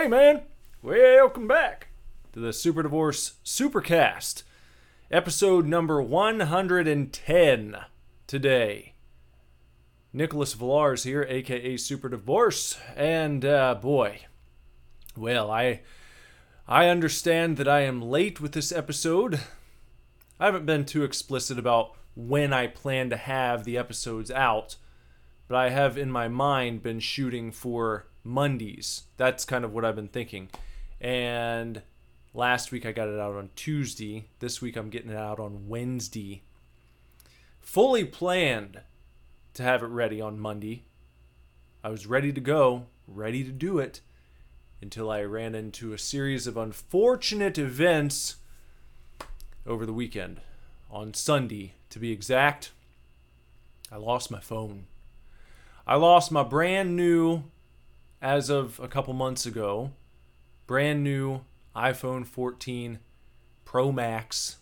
Hey, man, welcome back to the Super Divorce Supercast, episode number 110 today. Nicholas Villars here, aka Super Divorce, and uh, boy, well, I I understand that I am late with this episode. I haven't been too explicit about when I plan to have the episodes out, but I have in my mind been shooting for Mondays. That's kind of what I've been thinking. And last week I got it out on Tuesday. This week I'm getting it out on Wednesday. Fully planned to have it ready on Monday. I was ready to go, ready to do it, until I ran into a series of unfortunate events over the weekend. On Sunday, to be exact, I lost my phone. I lost my brand new as of a couple months ago, brand new iPhone 14 Pro Max.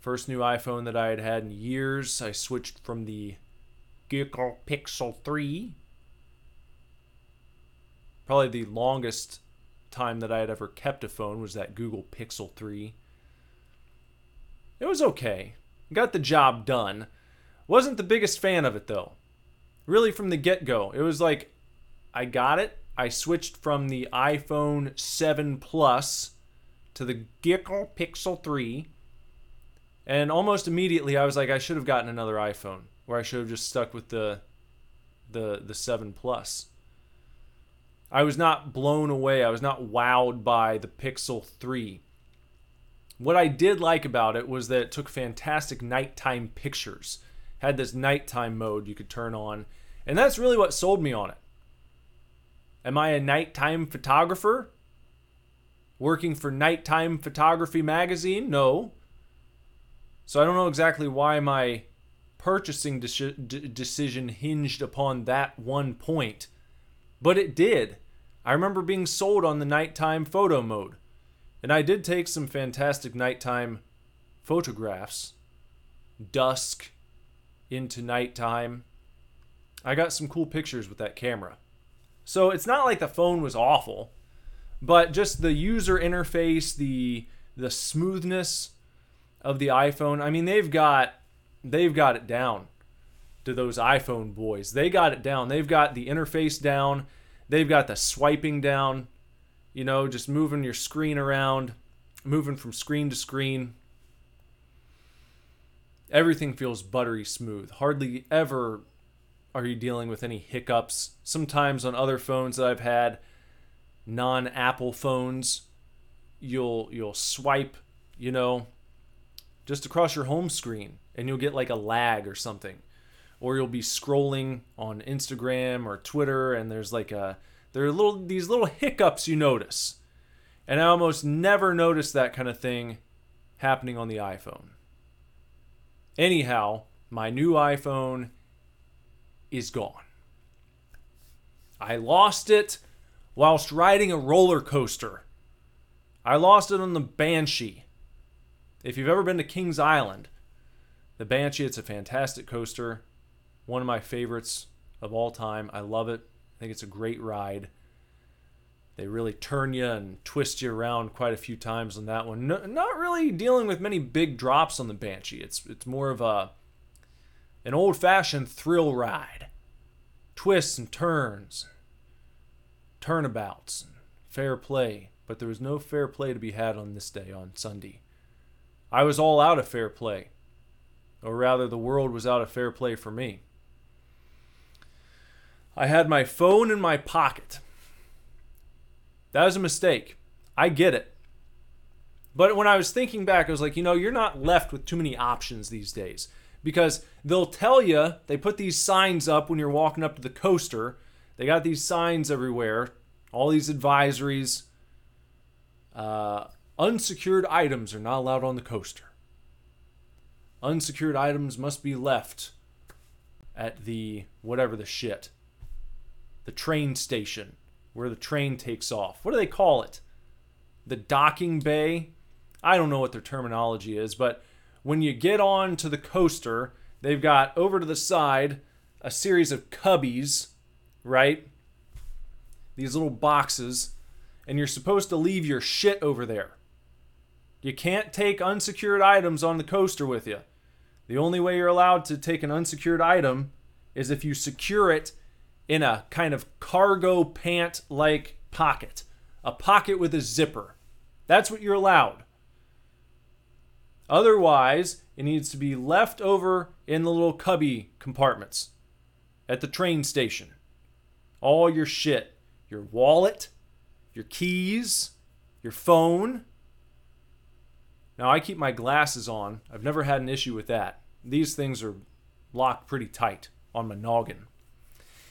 First new iPhone that I had had in years. I switched from the Google Pixel 3. Probably the longest time that I had ever kept a phone was that Google Pixel 3. It was okay. Got the job done. Wasn't the biggest fan of it though. Really from the get go. It was like I got it. I switched from the iPhone 7 Plus to the Google Pixel 3. And almost immediately I was like I should have gotten another iPhone or I should have just stuck with the the the 7 Plus. I was not blown away. I was not wowed by the Pixel 3. What I did like about it was that it took fantastic nighttime pictures. Had this nighttime mode you could turn on, and that's really what sold me on it. Am I a nighttime photographer? Working for Nighttime Photography Magazine? No. So I don't know exactly why my purchasing de- de- decision hinged upon that one point, but it did. I remember being sold on the nighttime photo mode, and I did take some fantastic nighttime photographs. Dusk into nighttime. I got some cool pictures with that camera. So it's not like the phone was awful, but just the user interface, the the smoothness of the iPhone. I mean, they've got they've got it down to those iPhone boys. They got it down. They've got the interface down. They've got the swiping down. You know, just moving your screen around, moving from screen to screen. Everything feels buttery smooth. Hardly ever are you dealing with any hiccups? Sometimes on other phones that I've had, non-Apple phones, you'll you'll swipe, you know, just across your home screen and you'll get like a lag or something. Or you'll be scrolling on Instagram or Twitter and there's like a there are little these little hiccups you notice. And I almost never notice that kind of thing happening on the iPhone. Anyhow, my new iPhone is gone. I lost it whilst riding a roller coaster. I lost it on the Banshee. If you've ever been to Kings Island, the Banshee, it's a fantastic coaster. One of my favorites of all time. I love it. I think it's a great ride. They really turn you and twist you around quite a few times on that one. No, not really dealing with many big drops on the Banshee. It's it's more of a an old fashioned thrill ride. Twists and turns, turnabouts, fair play. But there was no fair play to be had on this day, on Sunday. I was all out of fair play. Or rather, the world was out of fair play for me. I had my phone in my pocket. That was a mistake. I get it. But when I was thinking back, I was like, you know, you're not left with too many options these days because they'll tell you they put these signs up when you're walking up to the coaster. They got these signs everywhere, all these advisories. Uh, unsecured items are not allowed on the coaster. Unsecured items must be left at the whatever the shit, the train station where the train takes off. What do they call it? The docking bay? I don't know what their terminology is, but when you get on to the coaster, they've got over to the side a series of cubbies, right? these little boxes, and you're supposed to leave your shit over there. You can't take unsecured items on the coaster with you. The only way you're allowed to take an unsecured item is if you secure it in a kind of cargo pant like pocket, a pocket with a zipper. That's what you're allowed. Otherwise, it needs to be left over in the little cubby compartments at the train station. All your shit, your wallet, your keys, your phone. Now, I keep my glasses on. I've never had an issue with that. These things are locked pretty tight on my noggin.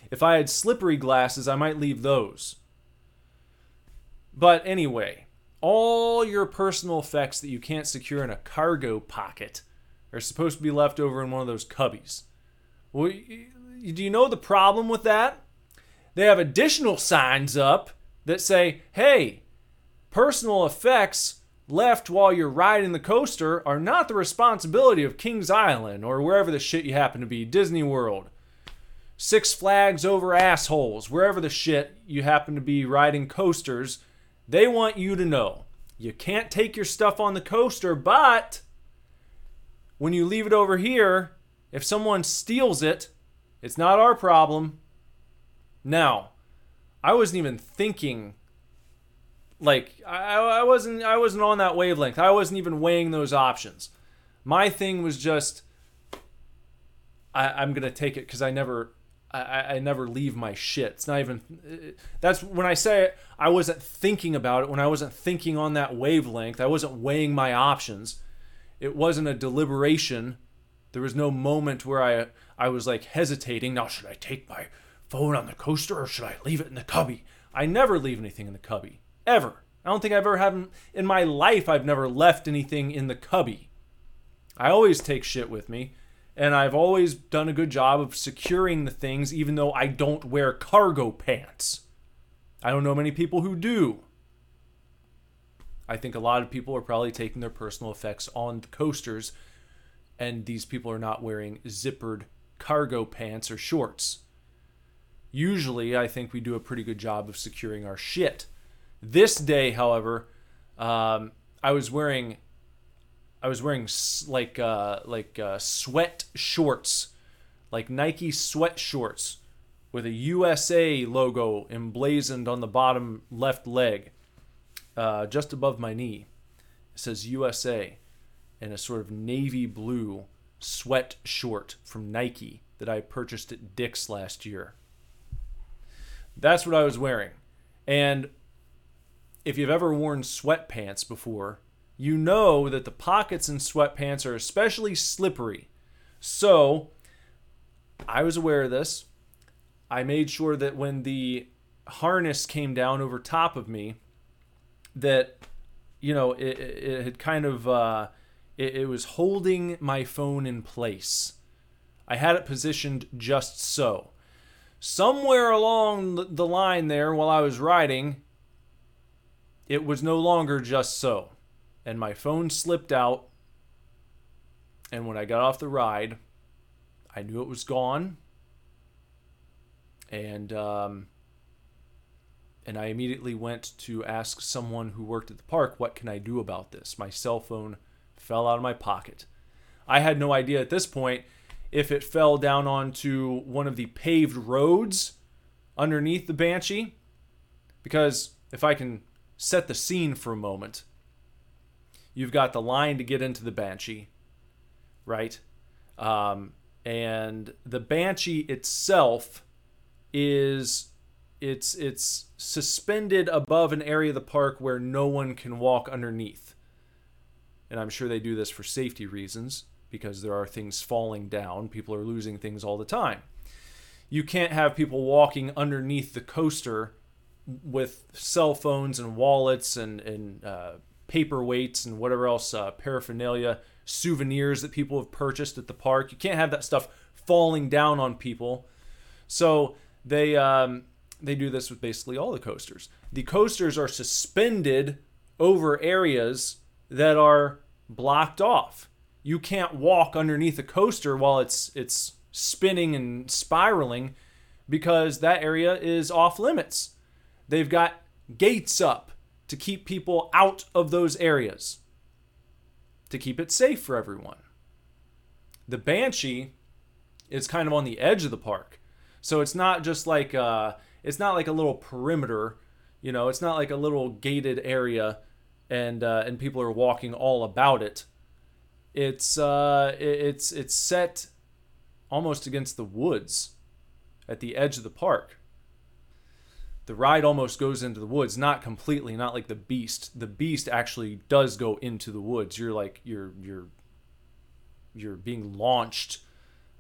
If I had slippery glasses, I might leave those. But anyway, all your personal effects that you can't secure in a cargo pocket are supposed to be left over in one of those cubbies. Well, do you know the problem with that? They have additional signs up that say, hey, personal effects left while you're riding the coaster are not the responsibility of Kings Island or wherever the shit you happen to be, Disney World, Six Flags over assholes, wherever the shit you happen to be riding coasters they want you to know you can't take your stuff on the coaster, but when you leave it over here, if someone steals it, it's not our problem. Now, I wasn't even thinking like I, I wasn't I wasn't on that wavelength. I wasn't even weighing those options. My thing was just I, I'm gonna take it because I never I, I never leave my shit. It's not even. That's when I say I wasn't thinking about it. When I wasn't thinking on that wavelength, I wasn't weighing my options. It wasn't a deliberation. There was no moment where I I was like hesitating. Now should I take my phone on the coaster or should I leave it in the cubby? I never leave anything in the cubby ever. I don't think I've ever had in my life. I've never left anything in the cubby. I always take shit with me and I've always done a good job of securing the things, even though I don't wear cargo pants. I don't know many people who do. I think a lot of people are probably taking their personal effects on the coasters, and these people are not wearing zippered cargo pants or shorts. Usually, I think we do a pretty good job of securing our shit. This day, however, um, I was wearing I was wearing like uh, like uh, sweat shorts, like Nike sweat shorts, with a USA logo emblazoned on the bottom left leg, uh, just above my knee. It says USA, in a sort of navy blue sweat short from Nike that I purchased at Dick's last year. That's what I was wearing, and if you've ever worn sweatpants before you know that the pockets in sweatpants are especially slippery. So, I was aware of this. I made sure that when the harness came down over top of me, that you know it, it had kind of uh, it, it was holding my phone in place. I had it positioned just so. Somewhere along the line there, while I was riding, it was no longer just so and my phone slipped out. And when I got off the ride, I knew it was gone. And um, and I immediately went to ask someone who worked at the park, what can I do about this? My cell phone fell out of my pocket. I had no idea at this point if it fell down onto one of the paved roads underneath the Banshee. Because if I can set the scene for a moment, You've got the line to get into the Banshee, right? Um, and the Banshee itself is it's it's suspended above an area of the park where no one can walk underneath. And I'm sure they do this for safety reasons because there are things falling down. People are losing things all the time. You can't have people walking underneath the coaster with cell phones and wallets and, and uh, paperweights and whatever else uh, paraphernalia, souvenirs that people have purchased at the park. You can't have that stuff falling down on people. So they um, they do this with basically all the coasters. The coasters are suspended over areas that are blocked off. You can't walk underneath a coaster while it's it's spinning and spiraling because that area is off limits. They've got gates up to keep people out of those areas, to keep it safe for everyone. The Banshee is kind of on the edge of the park. So it's not just like uh, it's not like a little perimeter, you know, it's not like a little gated area and uh, and people are walking all about it. It's uh, it's it's set almost against the woods at the edge of the park. The ride almost goes into the woods, not completely, not like the beast. The beast actually does go into the woods. You're like you're you're you're being launched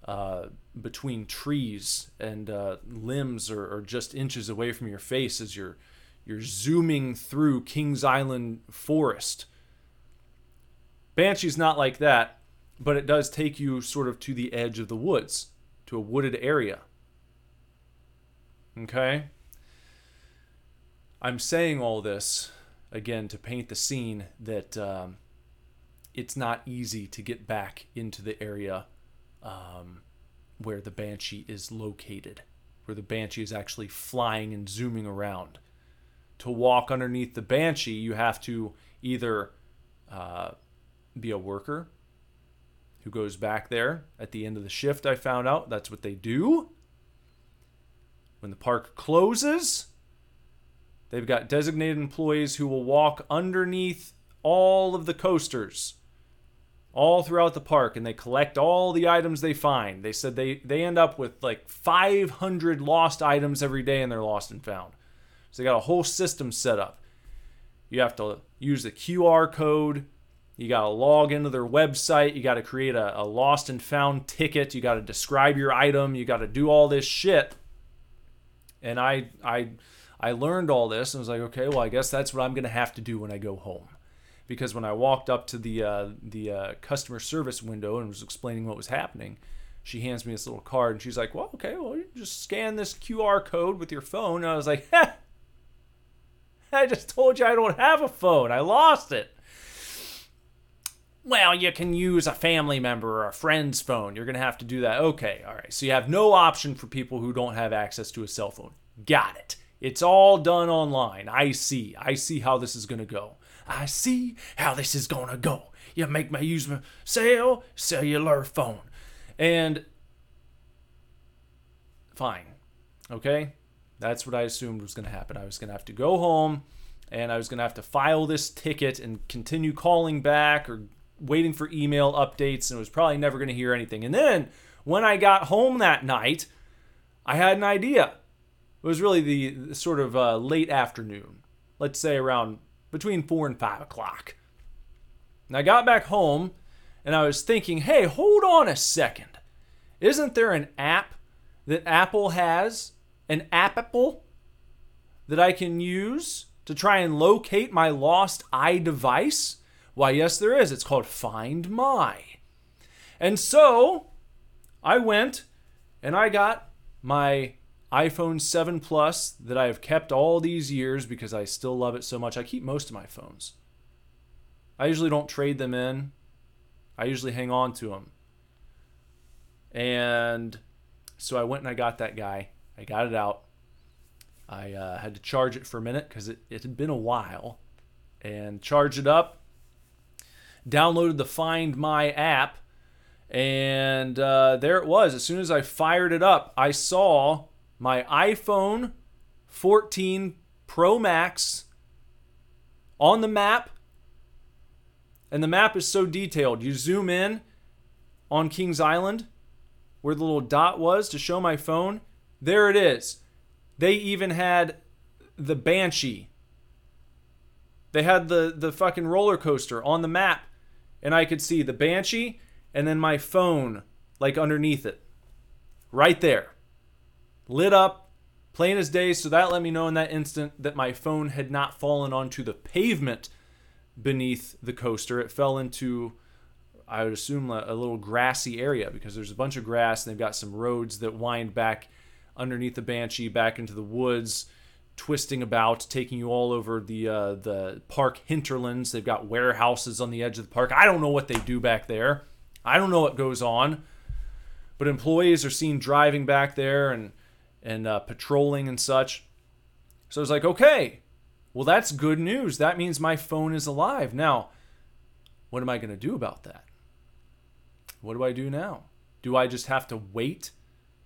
uh, between trees and uh, limbs are, are, just inches away from your face as you're you're zooming through Kings Island forest. Banshee's not like that, but it does take you sort of to the edge of the woods, to a wooded area. Okay? I'm saying all this again to paint the scene that um, it's not easy to get back into the area um, where the Banshee is located, where the Banshee is actually flying and zooming around. To walk underneath the Banshee, you have to either uh, be a worker who goes back there at the end of the shift. I found out that's what they do. When the park closes, they've got designated employees who will walk underneath all of the coasters all throughout the park and they collect all the items they find. They said they, they end up with like 500 lost items every day and they're lost and found. So they got a whole system set up. You have to use the QR code. You got to log into their website. You got to create a, a lost and found ticket. You got to describe your item. You got to do all this shit. And I, I, I learned all this and was like, okay, well, I guess that's what I'm going to have to do when I go home because when I walked up to the uh, the uh, customer service window and was explaining what was happening, she hands me this little card and she's like, "Well, okay, well, you just scan this QR code with your phone." And I was like, "I just told you I don't have a phone. I lost it." Well, you can use a family member or a friend's phone. You're going to have to do that. Okay, all right. So you have no option for people who don't have access to a cell phone. Got it. It's all done online. I see. I see how this is going to go. I see how this is going to go. You make me use my cell cellular phone. And fine. Okay? That's what I assumed was going to happen. I was going to have to go home and I was going to have to file this ticket and continue calling back or waiting for email updates and was probably never going to hear anything. And then when I got home that night, I had an idea. It was really the, sort of uh, late afternoon, let's say around between four and five o'clock. And I got back home and I was thinking, hey, hold on a second. Isn't there an app that Apple has, an app Apple, that I can use to try and locate my lost iDevice? Why, yes, there is. It's called Find My. And so I went and I got my iPhone 7 Plus that I have kept all these years because I still love it so much. I keep most of my phones. I usually don't trade them in. I usually hang on to them. And so I went and I got that guy. I got it out. I uh, had to charge it for a minute because it, it had been a while. And charged it up. Downloaded the Find My app. And uh, there it was. As soon as I fired it up, I saw my iPhone 14 Pro Max on the map. And the map is so detailed. You zoom in on Kings Island where the little dot was to show my phone. There it is. They even had the Banshee. They had the the fucking roller coaster on the map and I could see the Banshee and then my phone like underneath it. Right there lit up, plain as day. So that let me know in that instant that my phone had not fallen onto the pavement beneath the coaster. It fell into, I would assume, a, a little grassy area because there's a bunch of grass and they've got some roads that wind back underneath the Banshee back into the woods twisting about, taking you all over the uh, the park hinterlands. They've got warehouses on the edge of the park. I don't know what they do back there. I don't know what goes on, but employees are seen driving back there and and uh, patrolling and such. So I was like, okay, well, that's good news. That means my phone is alive. Now, what am I going to do about that? What do I do now? Do I just have to wait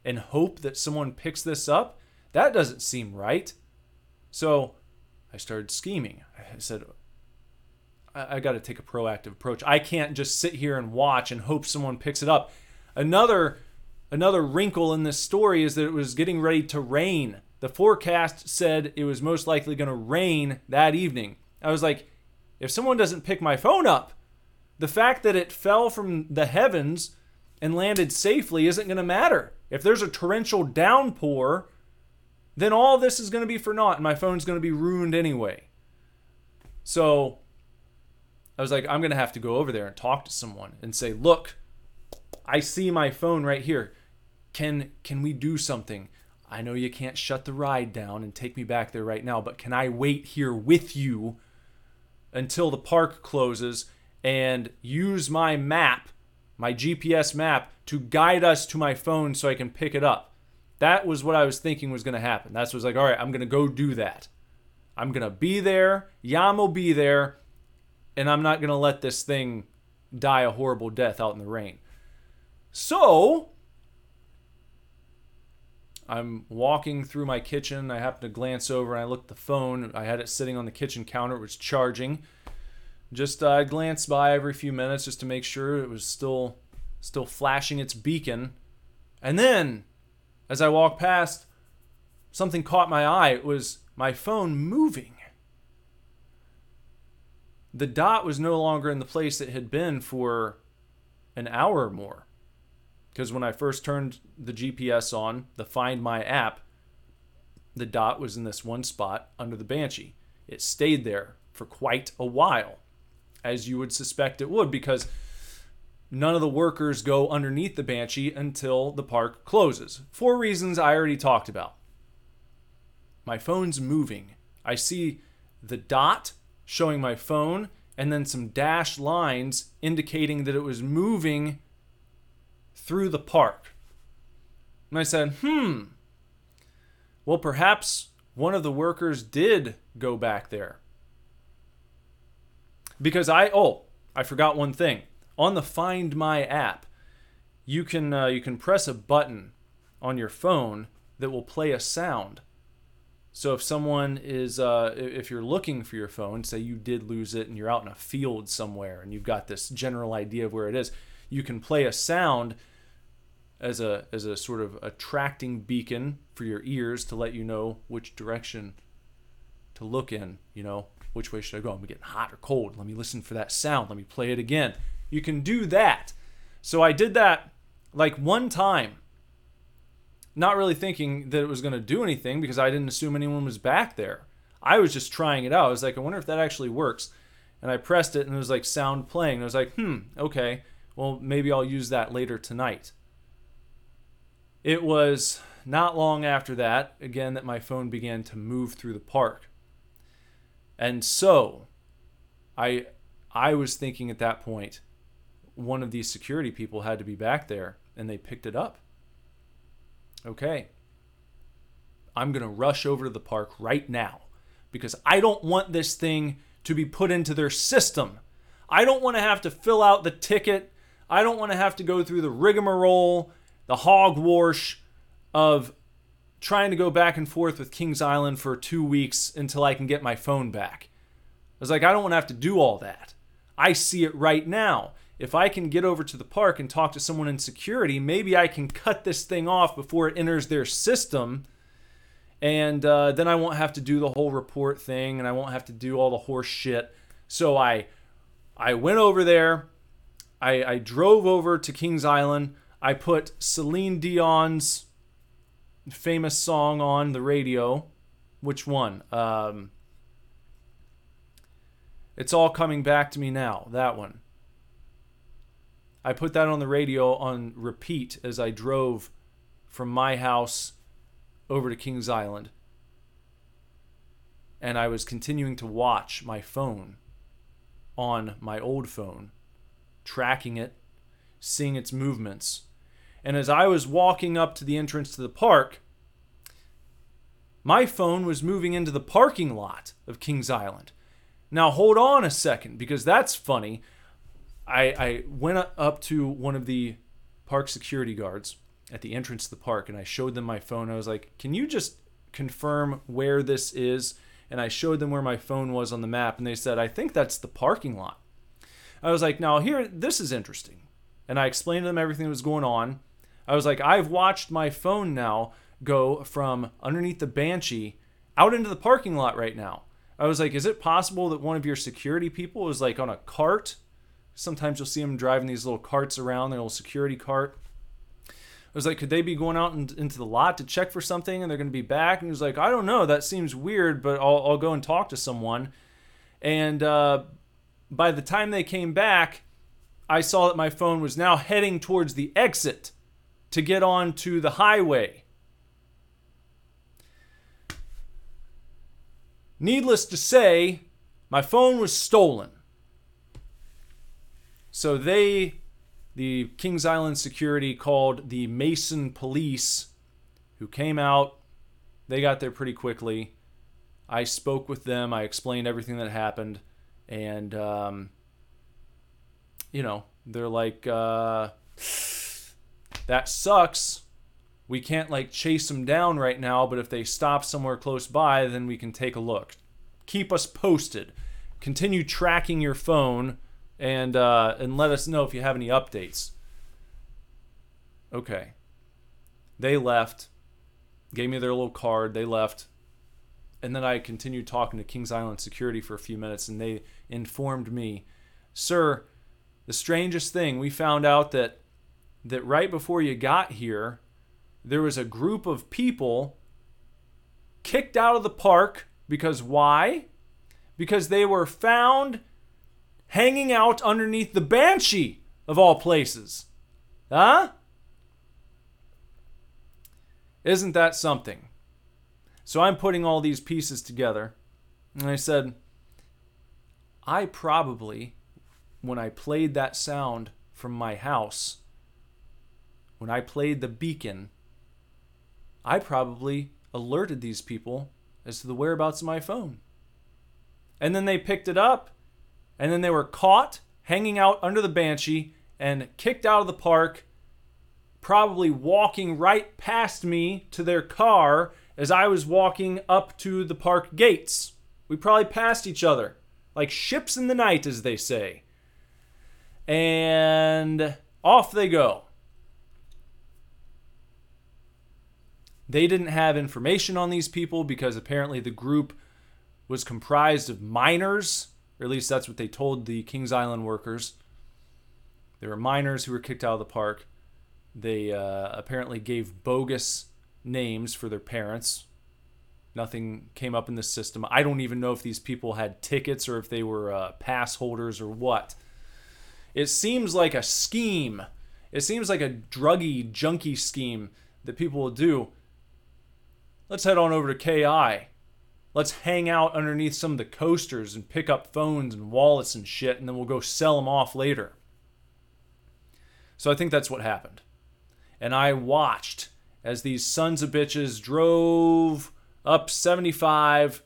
and hope that someone picks this up? That doesn't seem right. So I started scheming. I said, I, I got to take a proactive approach. I can't just sit here and watch and hope someone picks it up. Another another wrinkle in this story is that it was getting ready to rain. The forecast said it was most likely going to rain that evening. I was like, if someone doesn't pick my phone up, the fact that it fell from the heavens and landed safely isn't going to matter. If there's a torrential downpour, then all this is going to be for naught and my phone's going to be ruined anyway. So I was like, I'm going to have to go over there and talk to someone and say, look, I see my phone right here. Can can we do something? I know you can't shut the ride down and take me back there right now, but can I wait here with you until the park closes and use my map, my GPS map, to guide us to my phone so I can pick it up. That was what I was thinking was going to happen. That's was like, all right, I'm going to go do that. I'm going to be there. Yam will be there. And I'm not going to let this thing die a horrible death out in the rain. So, I'm walking through my kitchen. I happen to glance over and I look at the phone. I had it sitting on the kitchen counter. It was charging just uh, glance by every few minutes just to make sure it was still still flashing its beacon. And then, as I walked past, something caught my eye. It was my phone moving. The dot was no longer in the place it had been for an hour or more. Because when I first turned the GPS on, the Find My app, the dot was in this one spot under the Banshee. It stayed there for quite a while as you would suspect it would, because none of the workers go underneath the Banshee until the park closes. For reasons I already talked about. My phone's moving. I see the dot showing my phone and then some dashed lines indicating that it was moving through the park. And I said, hmm, well, perhaps one of the workers did go back there because I oh I forgot one thing on the Find My app, you can uh, you can press a button on your phone that will play a sound. So if someone is uh, if you're looking for your phone, say you did lose it and you're out in a field somewhere and you've got this general idea of where it is, you can play a sound as a as a sort of attracting beacon for your ears to let you know which direction to look in, you know, which way should I go? I'm getting hot or cold? Let me listen for that sound. Let me play it again. You can do that. So I did that like one time, not really thinking that it was going to do anything because I didn't assume anyone was back there. I was just trying it out. I was like, I wonder if that actually works. And I pressed it and it was like sound playing. And I was like, hmm, okay. Well, maybe I'll use that later tonight. It was not long after that, again, that my phone began to move through the park. And so I I was thinking at that point one of these security people had to be back there and they picked it up. Okay. I'm going to rush over to the park right now because I don't want this thing to be put into their system. I don't want to have to fill out the ticket. I don't want to have to go through the rigmarole, the hogwash of trying to go back and forth with Kings Island for two weeks until I can get my phone back. I was like, I don't want to have to do all that. I see it right now. If I can get over to the park and talk to someone in security, maybe I can cut this thing off before it enters their system. And uh, then I won't have to do the whole report thing and I won't have to do all the horse shit. So I, I went over there. I, I drove over to Kings Island. I put Celine Dion's famous song on the radio. Which one? Um, it's all coming back to me now. That one. I put that on the radio on repeat as I drove from my house over to Kings Island. And I was continuing to watch my phone on my old phone, tracking it, seeing its movements. And as I was walking up to the entrance to the park, my phone was moving into the parking lot of Kings Island. Now, hold on a second, because that's funny. I, I went up to one of the park security guards at the entrance to the park and I showed them my phone. I was like, Can you just confirm where this is? And I showed them where my phone was on the map, and they said, I think that's the parking lot. I was like, Now, here, this is interesting. And I explained to them everything that was going on. I was like, I've watched my phone now go from underneath the Banshee out into the parking lot right now. I was like, is it possible that one of your security people is like on a cart? Sometimes you'll see them driving these little carts around, their little security cart. I was like, could they be going out in, into the lot to check for something and they're going to be back? And he was like, I don't know. That seems weird, but I'll, I'll go and talk to someone. And uh, by the time they came back, I saw that my phone was now heading towards the exit to get onto the highway. Needless to say, my phone was stolen. So they, the Kings Island security, called the Mason police, who came out. They got there pretty quickly. I spoke with them. I explained everything that happened. And, um, you know, they're like, uh, that sucks. We can't like chase them down right now, but if they stop somewhere close by, then we can take a look. Keep us posted. Continue tracking your phone and uh, and let us know if you have any updates. Okay. They left, gave me their little card. They left, and then I continued talking to Kings Island security for a few minutes, and they informed me, "Sir, the strangest thing we found out that that right before you got here, there was a group of people kicked out of the park because why? Because they were found hanging out underneath the Banshee of all places. Huh? Isn't that something? So I'm putting all these pieces together. And I said, I probably, when I played that sound from my house, when I played the beacon, I probably alerted these people as to the whereabouts of my phone. And then they picked it up, and then they were caught hanging out under the Banshee and kicked out of the park, probably walking right past me to their car as I was walking up to the park gates. We probably passed each other, like ships in the night, as they say. And off they go. They didn't have information on these people because apparently the group was comprised of minors, or at least that's what they told the Kings Island workers. There were minors who were kicked out of the park. They uh, apparently gave bogus names for their parents. Nothing came up in the system. I don't even know if these people had tickets or if they were uh, pass holders or what. It seems like a scheme. It seems like a druggy, junkie scheme that people will do let's head on over to KI. Let's hang out underneath some of the coasters and pick up phones and wallets and shit, and then we'll go sell them off later. So I think that's what happened. And I watched as these sons of bitches drove up 75,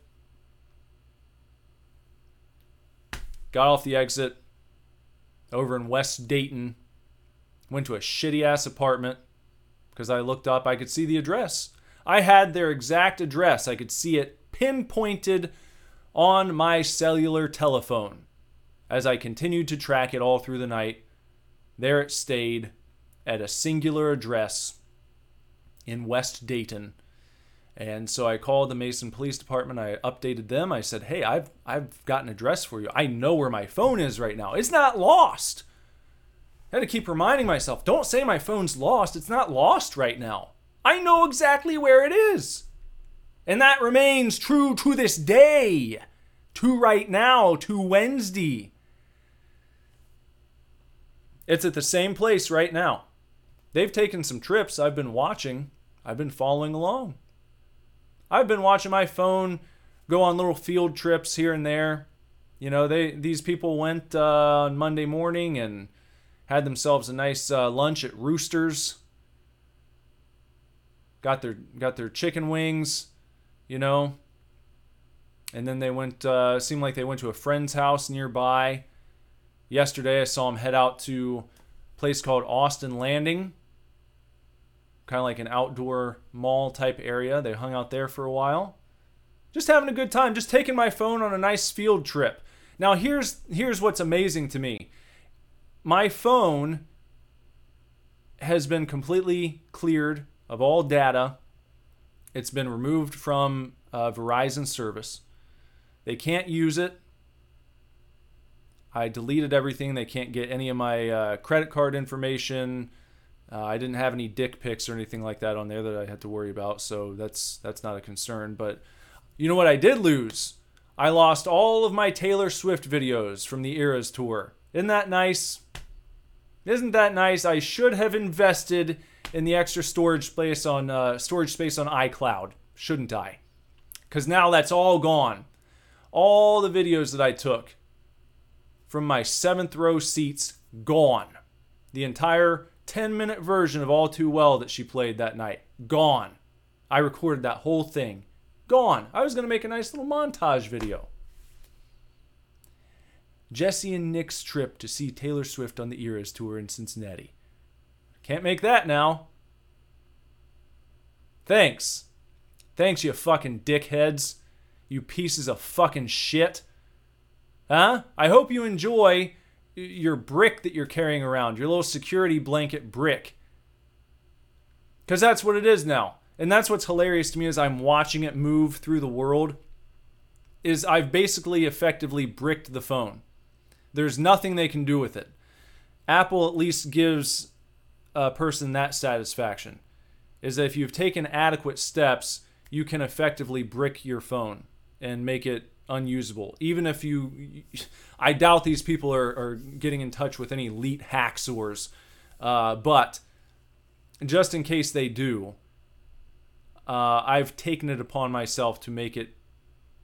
got off the exit over in West Dayton, went to a shitty ass apartment because I looked up, I could see the address. I had their exact address. I could see it pinpointed on my cellular telephone. As I continued to track it all through the night, there it stayed at a singular address in West Dayton. And so I called the Mason Police Department. I updated them. I said, "Hey, I've I've got an address for you. I know where my phone is right now. It's not lost." I had to keep reminding myself, "Don't say my phone's lost. It's not lost right now." I know exactly where it is. And that remains true to this day, to right now, to Wednesday. It's at the same place right now. They've taken some trips. I've been watching, I've been following along. I've been watching my phone go on little field trips here and there. You know, they these people went uh, on Monday morning and had themselves a nice uh, lunch at Roosters got their got their chicken wings, you know. And then they went, uh, seemed like they went to a friend's house nearby. Yesterday, I saw them head out to a place called Austin Landing, kind of like an outdoor mall type area. They hung out there for a while. Just having a good time, just taking my phone on a nice field trip. Now, here's here's what's amazing to me. My phone has been completely cleared of all data. It's been removed from uh, Verizon service. They can't use it. I deleted everything. They can't get any of my uh, credit card information. Uh, I didn't have any dick pics or anything like that on there that I had to worry about, so that's that's not a concern. But you know what I did lose? I lost all of my Taylor Swift videos from the Eras tour. Isn't that nice? Isn't that nice? I should have invested in the extra storage space on uh, storage space on iCloud, shouldn't I? Because now that's all gone. All the videos that I took from my seventh row seats gone. The entire 10 minute version of All Too Well that she played that night gone. I recorded that whole thing. Gone. I was going to make a nice little montage video. Jesse and Nick's trip to see Taylor Swift on the Eras tour in Cincinnati. Can't make that now. Thanks. Thanks, you fucking dickheads. You pieces of fucking shit. Huh? I hope you enjoy your brick that you're carrying around, your little security blanket brick. Because that's what it is now. And that's what's hilarious to me as I'm watching it move through the world is I've basically effectively bricked the phone. There's nothing they can do with it. Apple at least gives a person that satisfaction. Is that if you've taken adequate steps, you can effectively brick your phone and make it unusable. Even if you, I doubt these people are, are getting in touch with any elite hacksaws, uh, but just in case they do, uh, I've taken it upon myself to make it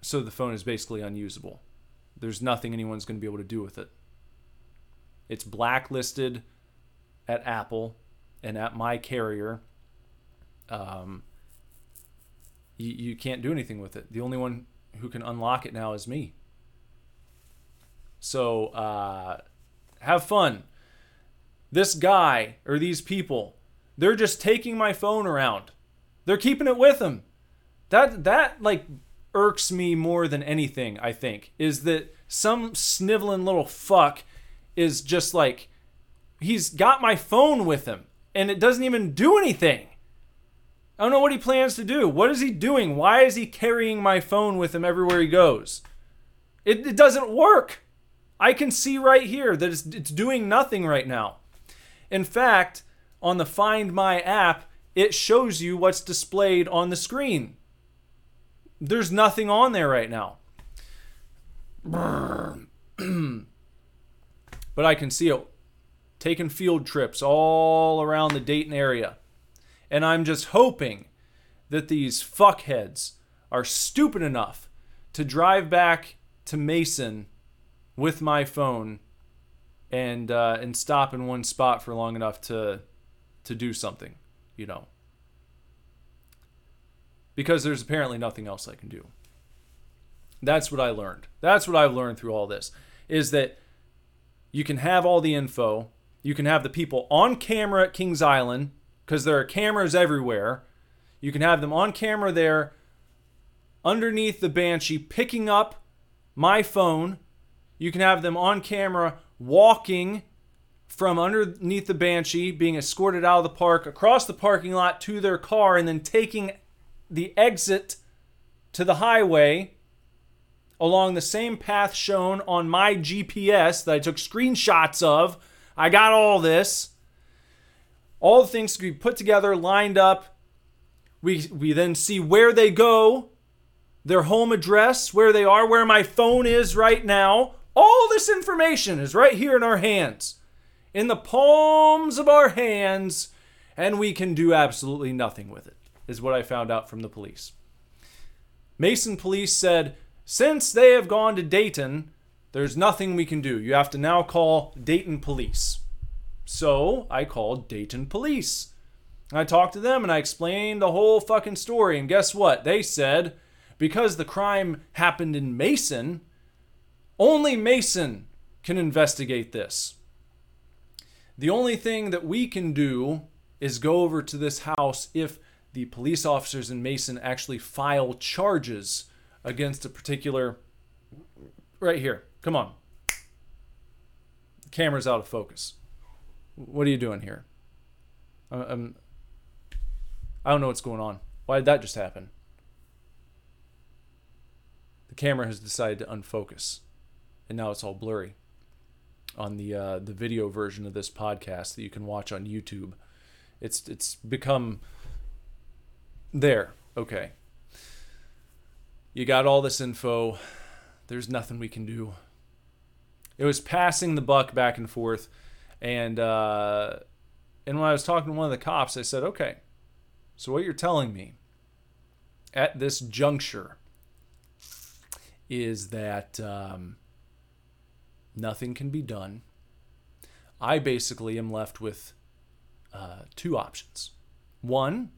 so the phone is basically unusable. There's nothing anyone's going to be able to do with it. It's blacklisted at Apple and at my carrier. Um, you, you can't do anything with it. The only one who can unlock it now is me. So uh, have fun. This guy or these people, they're just taking my phone around. They're keeping it with them. That that like irks me more than anything, I think, is that some sniveling little fuck is just like, he's got my phone with him and it doesn't even do anything. I don't know what he plans to do. What is he doing? Why is he carrying my phone with him everywhere he goes? It, it doesn't work. I can see right here that it's, it's doing nothing right now. In fact, on the Find My app, it shows you what's displayed on the screen. There's nothing on there right now. but I can see it taking field trips all around the Dayton area. And I'm just hoping that these fuckheads are stupid enough to drive back to Mason with my phone and uh, and stop in one spot for long enough to to do something, you know because there's apparently nothing else I can do. That's what I learned. That's what I've learned through all this is that you can have all the info, you can have the people on camera at Kings Island because there are cameras everywhere. You can have them on camera there underneath the Banshee picking up my phone. You can have them on camera walking from underneath the Banshee, being escorted out of the park, across the parking lot to their car, and then taking the exit to the highway along the same path shown on my GPS that I took screenshots of. I got all this. All the things to be put together, lined up. We, we then see where they go, their home address, where they are, where my phone is right now. All this information is right here in our hands, in the palms of our hands, and we can do absolutely nothing with it is what I found out from the police. Mason police said, since they have gone to Dayton, there's nothing we can do. You have to now call Dayton police. So I called Dayton police. I talked to them and I explained the whole fucking story. And guess what? They said, because the crime happened in Mason, only Mason can investigate this. The only thing that we can do is go over to this house if the police officers in Mason actually file charges against a particular. Right here. Come on. Camera's out of focus. What are you doing here? I'm, I don't know what's going on. Why did that just happen? The camera has decided to unfocus, and now it's all blurry on the uh, the video version of this podcast that you can watch on YouTube. It's it's become there. Okay. You got all this info. There's nothing we can do. It was passing the buck back and forth, and uh, and when I was talking to one of the cops, I said, "Okay, so what you're telling me at this juncture is that um, nothing can be done. I basically am left with uh, two options. One,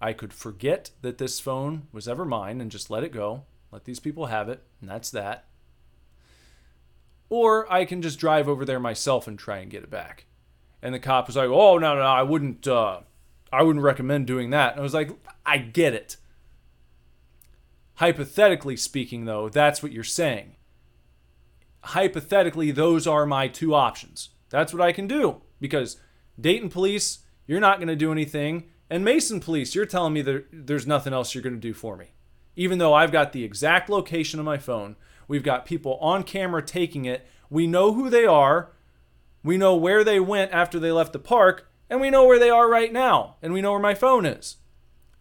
I could forget that this phone was ever mine and just let it go, let these people have it, and that's that. Or I can just drive over there myself and try and get it back. And the cop was like, "Oh no, no, I wouldn't. Uh, I wouldn't recommend doing that." And I was like, "I get it. Hypothetically speaking, though, that's what you're saying hypothetically, those are my two options. That's what I can do because Dayton police, you're not going to do anything. And Mason police, you're telling me that there's nothing else you're going to do for me. Even though I've got the exact location on my phone, we've got people on camera taking it. We know who they are. We know where they went after they left the park. And we know where they are right now. And we know where my phone is.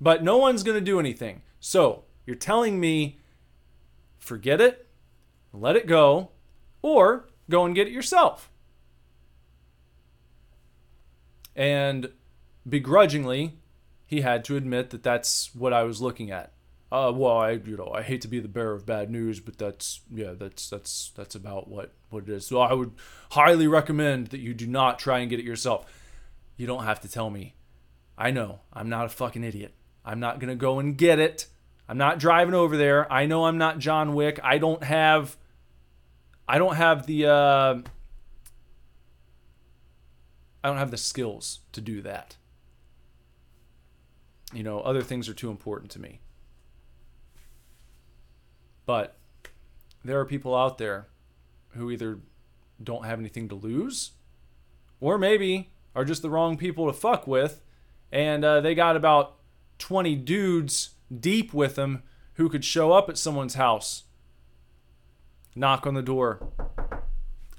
But no one's going to do anything. So you're telling me, forget it, let it go, or go and get it yourself. And begrudgingly, he had to admit that that's what I was looking at. Uh, well, I you know I hate to be the bearer of bad news, but that's yeah that's that's that's about what what it is. So I would highly recommend that you do not try and get it yourself. You don't have to tell me. I know I'm not a fucking idiot. I'm not gonna go and get it. I'm not driving over there. I know I'm not John Wick. I don't have I don't have the uh, I don't have the skills to do that. You know, other things are too important to me. But there are people out there who either don't have anything to lose or maybe are just the wrong people to fuck with and uh, they got about 20 dudes deep with them who could show up at someone's house knock on the door.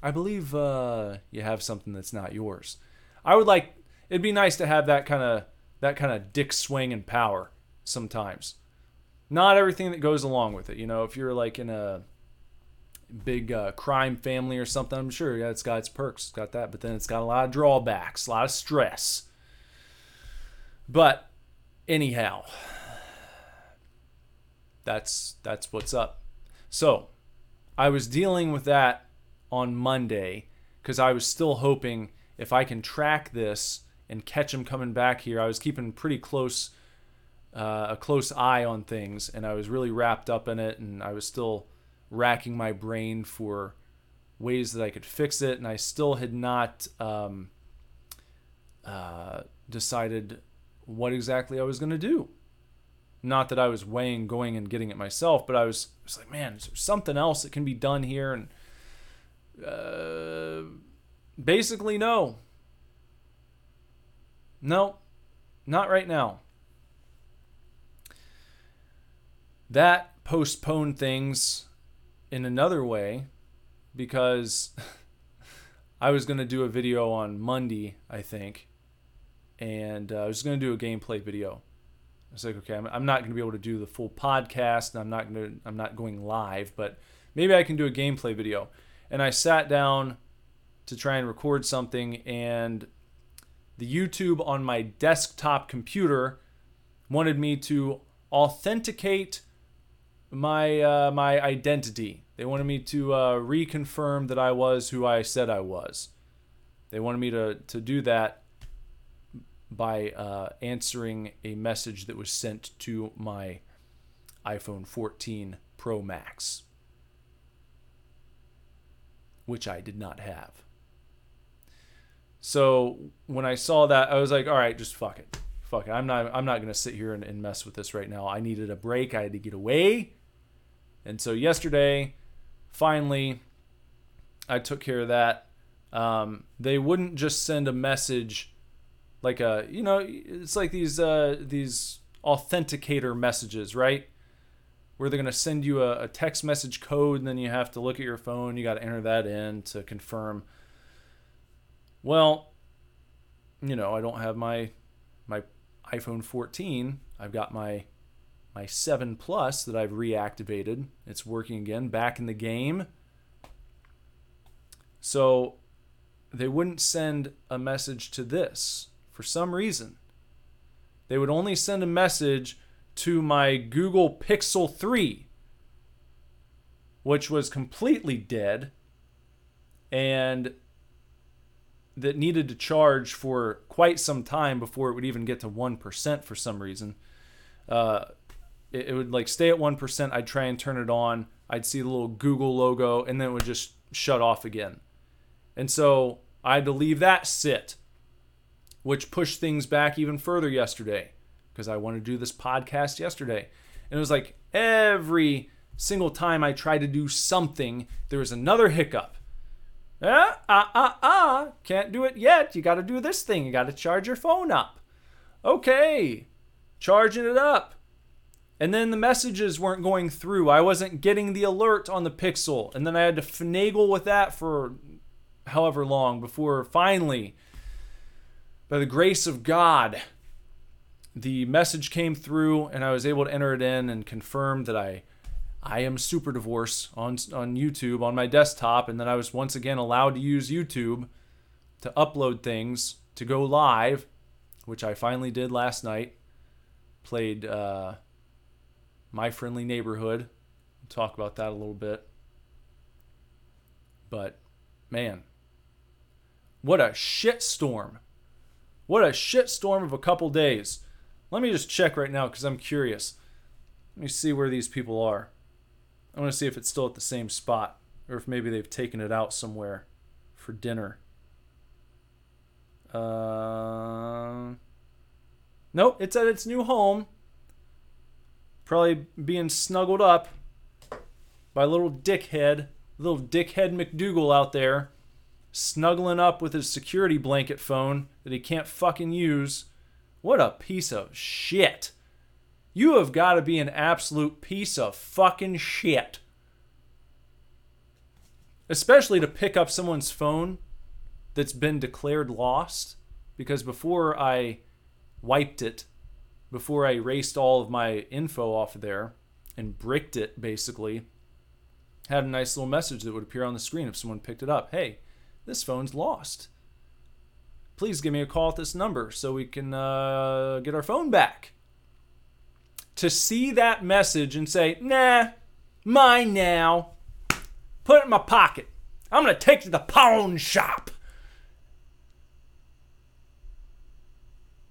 I believe uh, you have something that's not yours. I would like. It'd be nice to have that kind of that kind of dick swing and power sometimes. Not everything that goes along with it. You know, if you're like in a big uh, crime family or something, I'm sure yeah, it's got its perks, it's got that, but then it's got a lot of drawbacks, a lot of stress. But anyhow, that's that's what's up. So I was dealing with that on Monday because I was still hoping if I can track this and catch him coming back here. I was keeping pretty close, uh, a close eye on things, and I was really wrapped up in it, and I was still racking my brain for ways that I could fix it, and I still had not um, uh, decided what exactly I was going to do. Not that I was weighing going and getting it myself, but I was, I was like, man, is there something else that can be done here? And uh, basically, no. No, not right now. That postponed things in another way because I was going to do a video on Monday, I think, and uh, I was going to do a gameplay video I was like, okay, I'm, I'm not going to be able to do the full podcast, and I'm not going to, I'm not going live, but maybe I can do a gameplay video. And I sat down to try and record something, and the YouTube on my desktop computer wanted me to authenticate my uh, my identity. They wanted me to uh, reconfirm that I was who I said I was. They wanted me to to do that by uh, answering a message that was sent to my iPhone 14 Pro Max, which I did not have. So when I saw that, I was like, all right, just fuck it. Fuck it. I'm not I'm not gonna sit here and, and mess with this right now. I needed a break. I had to get away. And so yesterday, finally, I took care of that. Um, they wouldn't just send a message like a you know it's like these uh, these authenticator messages, right? Where they're gonna send you a, a text message code and then you have to look at your phone. You got to enter that in to confirm. Well, you know I don't have my my iPhone 14. I've got my my 7 Plus that I've reactivated. It's working again, back in the game. So they wouldn't send a message to this for some reason. They would only send a message to my Google Pixel 3, which was completely dead and that needed to charge for quite some time before it would even get to 1% for some reason. Uh, it, it would like stay at 1%. I'd try and turn it on. I'd see the little Google logo and then it would just shut off again. And so I had to leave that sit, which pushed things back even further yesterday because I wanted to do this podcast yesterday. And it was like every single time I tried to do something, there was another hiccup. Ah, ah, ah, ah, can't do it yet. You got to do this thing. You got to charge your phone up. Okay, charging it up. And then the messages weren't going through. I wasn't getting the alert on the Pixel. And then I had to finagle with that for however long before finally, by the grace of God, the message came through and I was able to enter it in and confirm that I I am super divorce on on YouTube on my desktop and then I was once again allowed to use YouTube to upload things to go live, which I finally did last night. Played uh, My Friendly Neighborhood. We'll talk about that a little bit. But man, what a shit storm. What a shit storm of a couple days. Let me just check right now because I'm curious. Let me see where these people are. I want to see if it's still at the same spot or if maybe they've taken it out somewhere for dinner. Uh, nope, it's at its new home. Probably being snuggled up by little dickhead, little dickhead McDougal out there snuggling up with his security blanket phone that he can't fucking use. What a piece of shit. You have got to be an absolute piece of fucking shit. Especially to pick up someone's phone that's been declared lost. Because before I wiped it, before I erased all of my info off of there and bricked it basically, had a nice little message that would appear on the screen if someone picked it up. Hey, this phone's lost. Please give me a call at this number so we can uh, get our phone back. To see that message and say, nah, mine now, put it in my pocket. I'm going to take it to the pawn shop.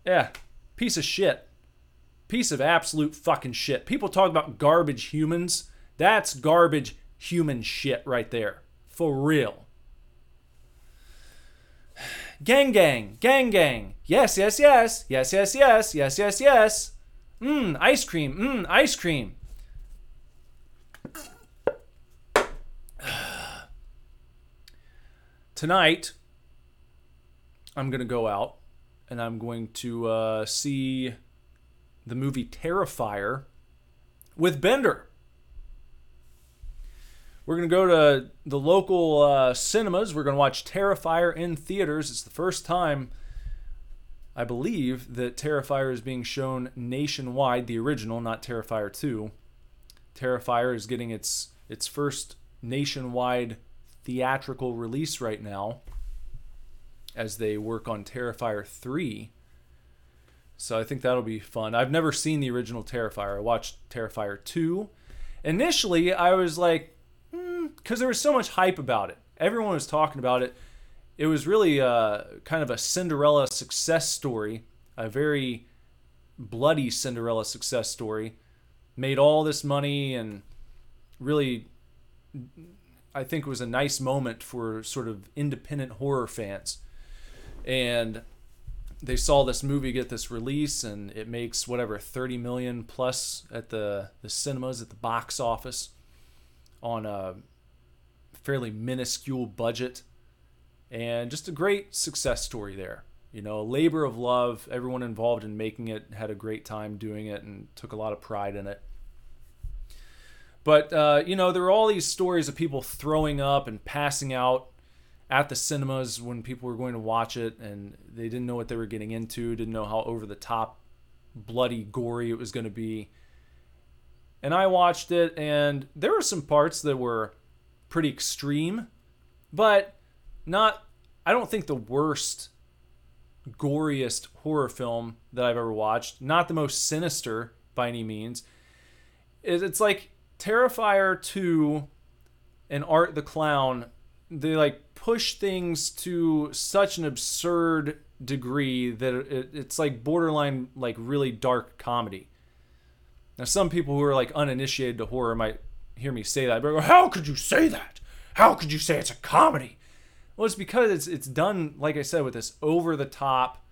Yeah, piece of shit. Piece of absolute fucking shit. People talk about garbage humans. That's garbage human shit right there. For real. Gang gang, gang gang. Yes, yes, yes. Yes, yes, yes. Yes, yes, yes. Mmm, ice cream. Mmm, ice cream. Tonight, I'm going to go out and I'm going to uh, see the movie Terrifier with Bender. We're going to go to the local uh, cinemas. We're going to watch Terrifier in theaters. It's the first time, I believe, that Terrifier is being shown nationwide. The original, not Terrifier 2. Terrifier is getting its its first nationwide theatrical release right now as they work on Terrifier 3. So I think that'll be fun. I've never seen the original Terrifier. I watched Terrifier 2. Initially, I was like, because there was so much hype about it. Everyone was talking about it. It was really uh, kind of a Cinderella success story, a very bloody Cinderella success story. made all this money and really I think it was a nice moment for sort of independent horror fans. And they saw this movie get this release and it makes whatever 30 million plus at the the cinemas at the box office on a fairly minuscule budget. And just a great success story there. You know a labor of love. Everyone involved in making it had a great time doing it and took a lot of pride in it. But uh, you know there were all these stories of people throwing up and passing out at the cinemas when people were going to watch it and they didn't know what they were getting into, didn't know how over the top, bloody, gory it was going to be. And I watched it, and there were some parts that were pretty extreme, but not, I don't think the worst, goriest horror film that I've ever watched. Not the most sinister by any means. It's like Terrifier 2 and Art the Clown they like push things to such an absurd degree that it, it's like borderline like really dark comedy. Now some people who are like uninitiated to horror might hear me say that, but how could you say that? How could you say it's a comedy? Well, it's because it's it's done like I said with this over the top,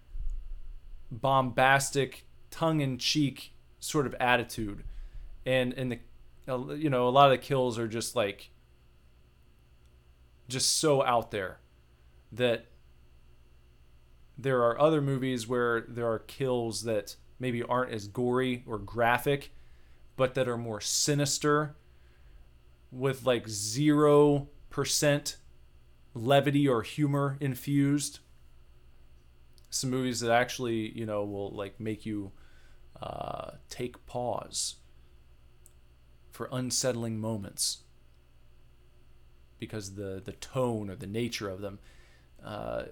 bombastic, tongue in cheek sort of attitude, and and the you know a lot of the kills are just like just so out there that there are other movies where there are kills that maybe aren't as gory or graphic, but that are more sinister with like 0% levity or humor infused. Some movies that actually, you know, will like make you uh, take pause for unsettling moments because the the tone or the nature of them. Uh,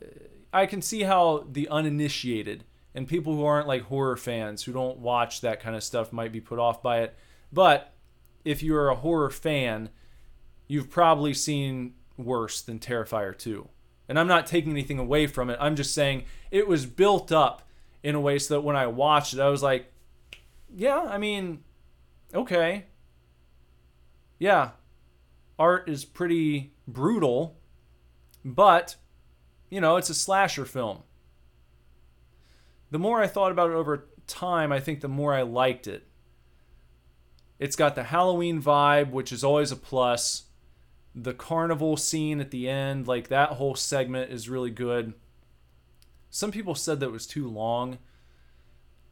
I can see how the uninitiated and people who aren't like horror fans who don't watch that kind of stuff might be put off by it. But if you're a horror fan, you've probably seen worse than Terrifier 2. And I'm not taking anything away from it. I'm just saying it was built up in a way so that when I watched it, I was like, yeah, I mean, okay. Yeah, art is pretty brutal, but you know, it's a slasher film. The more I thought about it over time, I think the more I liked it. It's got the Halloween vibe, which is always a plus. The carnival scene at the end, like that whole segment is really good. Some people said that it was too long.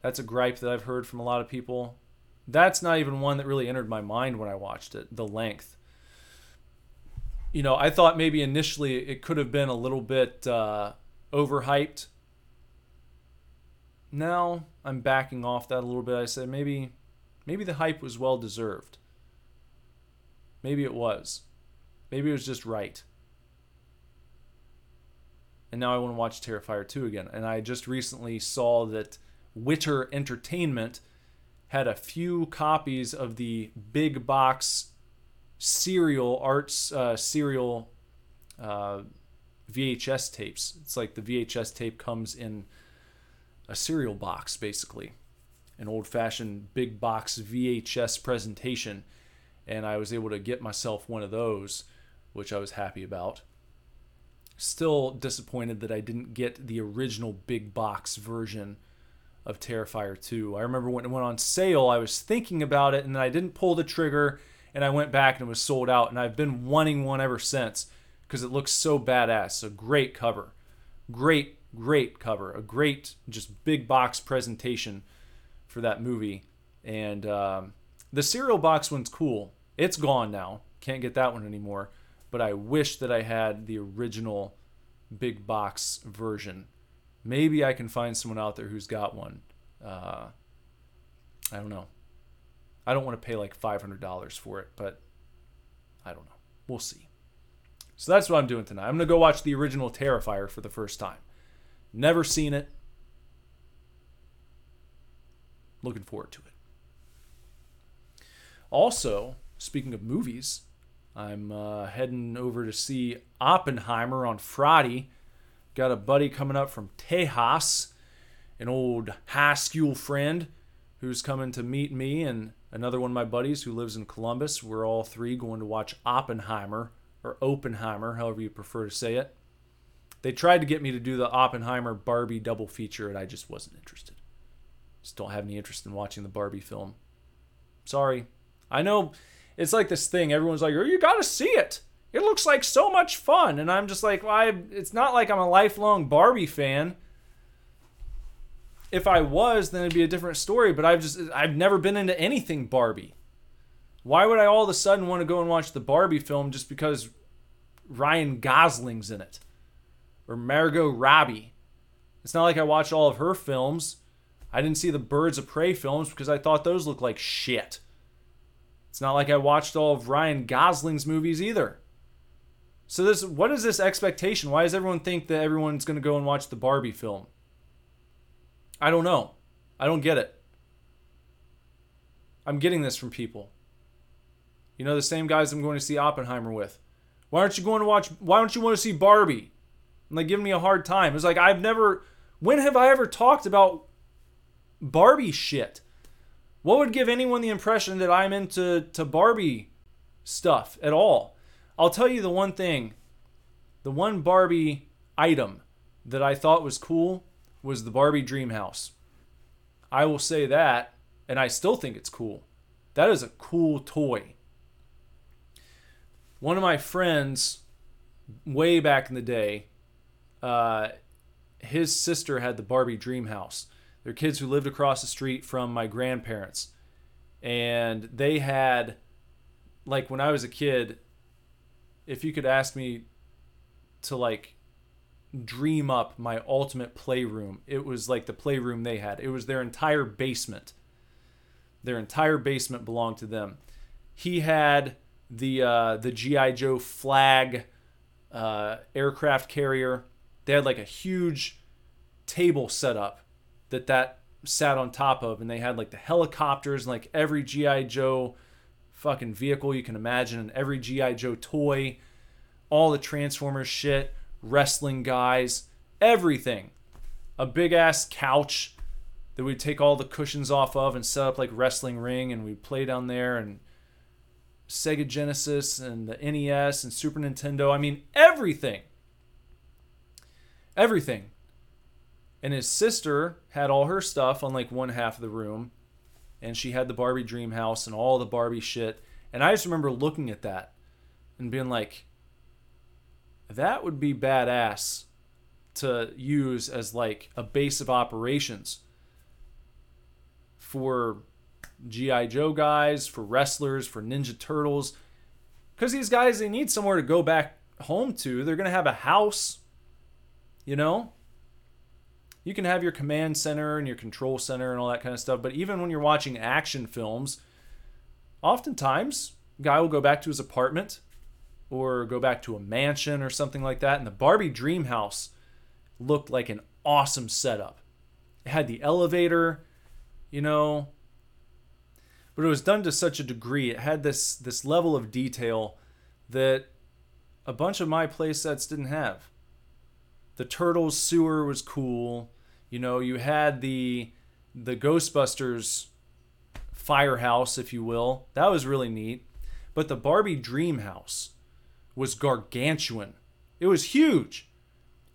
That's a gripe that I've heard from a lot of people. That's not even one that really entered my mind when I watched it, the length you know, I thought maybe initially it could have been a little bit uh, overhyped. Now I'm backing off that a little bit. I said maybe, maybe the hype was well deserved. Maybe it was. Maybe it was just right. And now I want to watch Terrifier 2 again. And I just recently saw that Witter Entertainment had a few copies of the big box serial arts uh, serial uh, VHS tapes. It's like the VHS tape comes in a cereal box, basically, an old-fashioned big box VHS presentation, and I was able to get myself one of those, which I was happy about. Still disappointed that I didn't get the original big box version of Terrifier 2. I remember when it went on sale, I was thinking about it, and I didn't pull the trigger and I went back and it was sold out, and I've been wanting one ever since because it looks so badass. A great cover, great, great cover, a great just big box presentation for that movie, and um, the cereal box one's cool. It's gone now, can't get that one anymore. But I wish that I had the original big box version. Maybe I can find someone out there who's got one. Uh, I don't know. I don't want to pay like $500 for it, but I don't know. We'll see. So that's what I'm doing tonight. I'm going to go watch the original Terrifier for the first time. Never seen it. Looking forward to it. Also, speaking of movies, I'm uh, heading over to see Oppenheimer on Friday. Got a buddy coming up from Tejas, an old high school friend who's coming to meet me and another one of my buddies who lives in Columbus. We're all three going to watch Oppenheimer or Oppenheimer, however you prefer to say it. They tried to get me to do the Oppenheimer Barbie double feature, and I just wasn't interested. Just don't have any interest in watching the Barbie film. Sorry. I know it's like this thing. Everyone's like, "Oh, you got to see it. It looks like so much fun." And I'm just like, well, I, it's not like I'm a lifelong Barbie fan. If I was, then it'd be a different story. But I've just, I've never been into anything Barbie. Why would I all of a sudden want to go and watch the Barbie film just because Ryan Gosling's in it or Margot Robbie? It's not like I watched all of her films. I didn't see the Birds of Prey films because I thought those looked like shit. It's not like I watched all of Ryan Gosling's movies either. So this what is this expectation? Why does everyone think that everyone's going to go and watch the Barbie film? I don't know. I don't get it. I'm getting this from people. You know the same guys I'm going to see Oppenheimer with. Why aren't you going to watch why don't you want to see Barbie? And like giving me a hard time. It's like I've never when have I ever talked about Barbie shit? What would give anyone the impression that I'm into to Barbie stuff at all? I'll tell you the one thing. The one Barbie item that I thought was cool was the Barbie Dream House. I will say that, and I still think it's cool. That is a cool toy. One of my friends, way back in the day, uh, his sister had the Barbie Dream House. They're kids who lived across the street from my grandparents. And they had, like, when I was a kid, if you could ask me to, like, dream up my ultimate playroom, it was like the playroom they had. It was their entire basement. Their entire basement belonged to them. He had the uh, the GI Joe flag uh, aircraft carrier. They had like a huge table set up that that sat on top of and they had like the helicopters and like every gi joe fucking vehicle you can imagine and every gi joe toy all the transformers shit wrestling guys everything. A big ass couch that we'd take all the cushions off of and set up like wrestling ring and we'd play down there and sega genesis and the nes and super nintendo. I mean everything. Everything. And his sister had all her stuff on like one half of the room and she had the barbie dream house and all the barbie shit. And i just remember looking at that and being like that would be badass to use as like a base of operations for gi joe guys for wrestlers for ninja turtles. Because these guys they need somewhere to go back home to. They're gonna have a house you know? You can have your command center and your control center and all that kind of stuff. But even when you're watching action films, oftentimes guy will go back to his apartment or go back to a mansion or something like that. And the Barbie Dream House looked like an awesome setup. It had the elevator, you know, but it was done to such a degree. It had this this level of detail that a bunch of my play sets didn't have. The turtles sewer was cool. You know, you had the the Ghostbusters firehouse, if you will. That was really neat. But the Barbie Dream House was gargantuan. It was huge.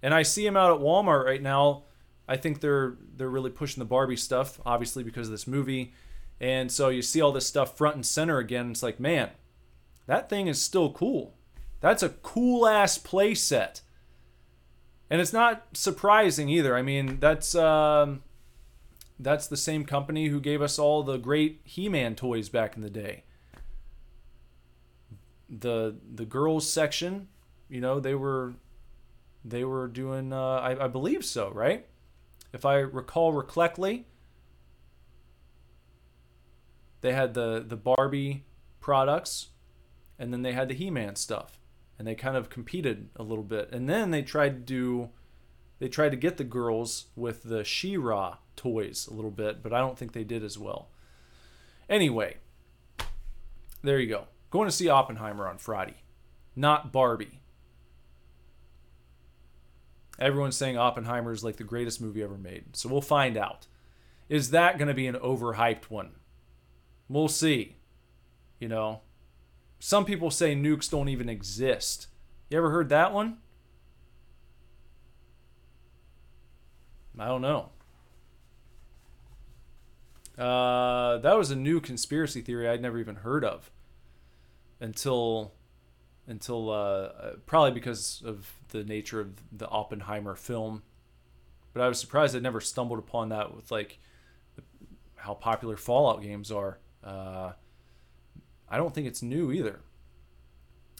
And I see them out at Walmart right now. I think they're they're really pushing the Barbie stuff, obviously because of this movie. And so you see all this stuff front and center again. It's like, man, that thing is still cool. That's a cool ass play set and it's not surprising either. I mean, that's um, that's the same company who gave us all the great He-Man toys back in the day. The the girls section, you know, they were they were doing uh, I, I believe so, right? If I recall correctly, they had the the Barbie products, and then they had the He-Man stuff and they kind of competed a little bit. And then they tried to do they tried to get the girls with the She-Ra toys a little bit, but I don't think they did as well. Anyway, there you go. Going to see Oppenheimer on Friday, not Barbie. Everyone's saying Oppenheimer is like the greatest movie ever made. So we'll find out. Is that going to be an overhyped one? We'll see. You know, some people say nukes don't even exist. You ever heard that one? I don't know. Uh, that was a new conspiracy theory I'd never even heard of until until uh, uh, probably because of the nature of the Oppenheimer film. But I was surprised I never stumbled upon that with like how popular Fallout games are. Uh, I don't think it's new either.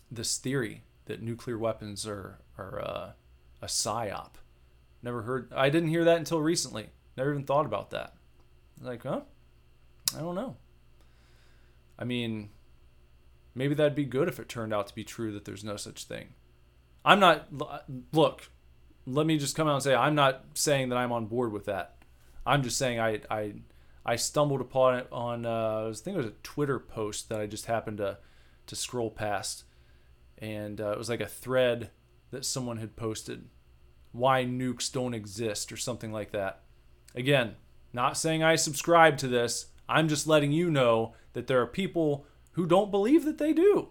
This theory that nuclear weapons are are uh, a psyop. Never heard. I didn't hear that until recently. Never even thought about that. Like, huh? I don't know. I mean, maybe that'd be good if it turned out to be true that there's no such thing. I'm not. Look, let me just come out and say I'm not saying that I'm on board with that. I'm just saying I I I stumbled upon it on uh, I think it was a Twitter post that I just happened to to scroll past, and uh, it was like a thread that someone had posted, why nukes don't exist or something like that. Again, not saying I subscribe to this. I'm just letting you know that there are people who don't believe that they do.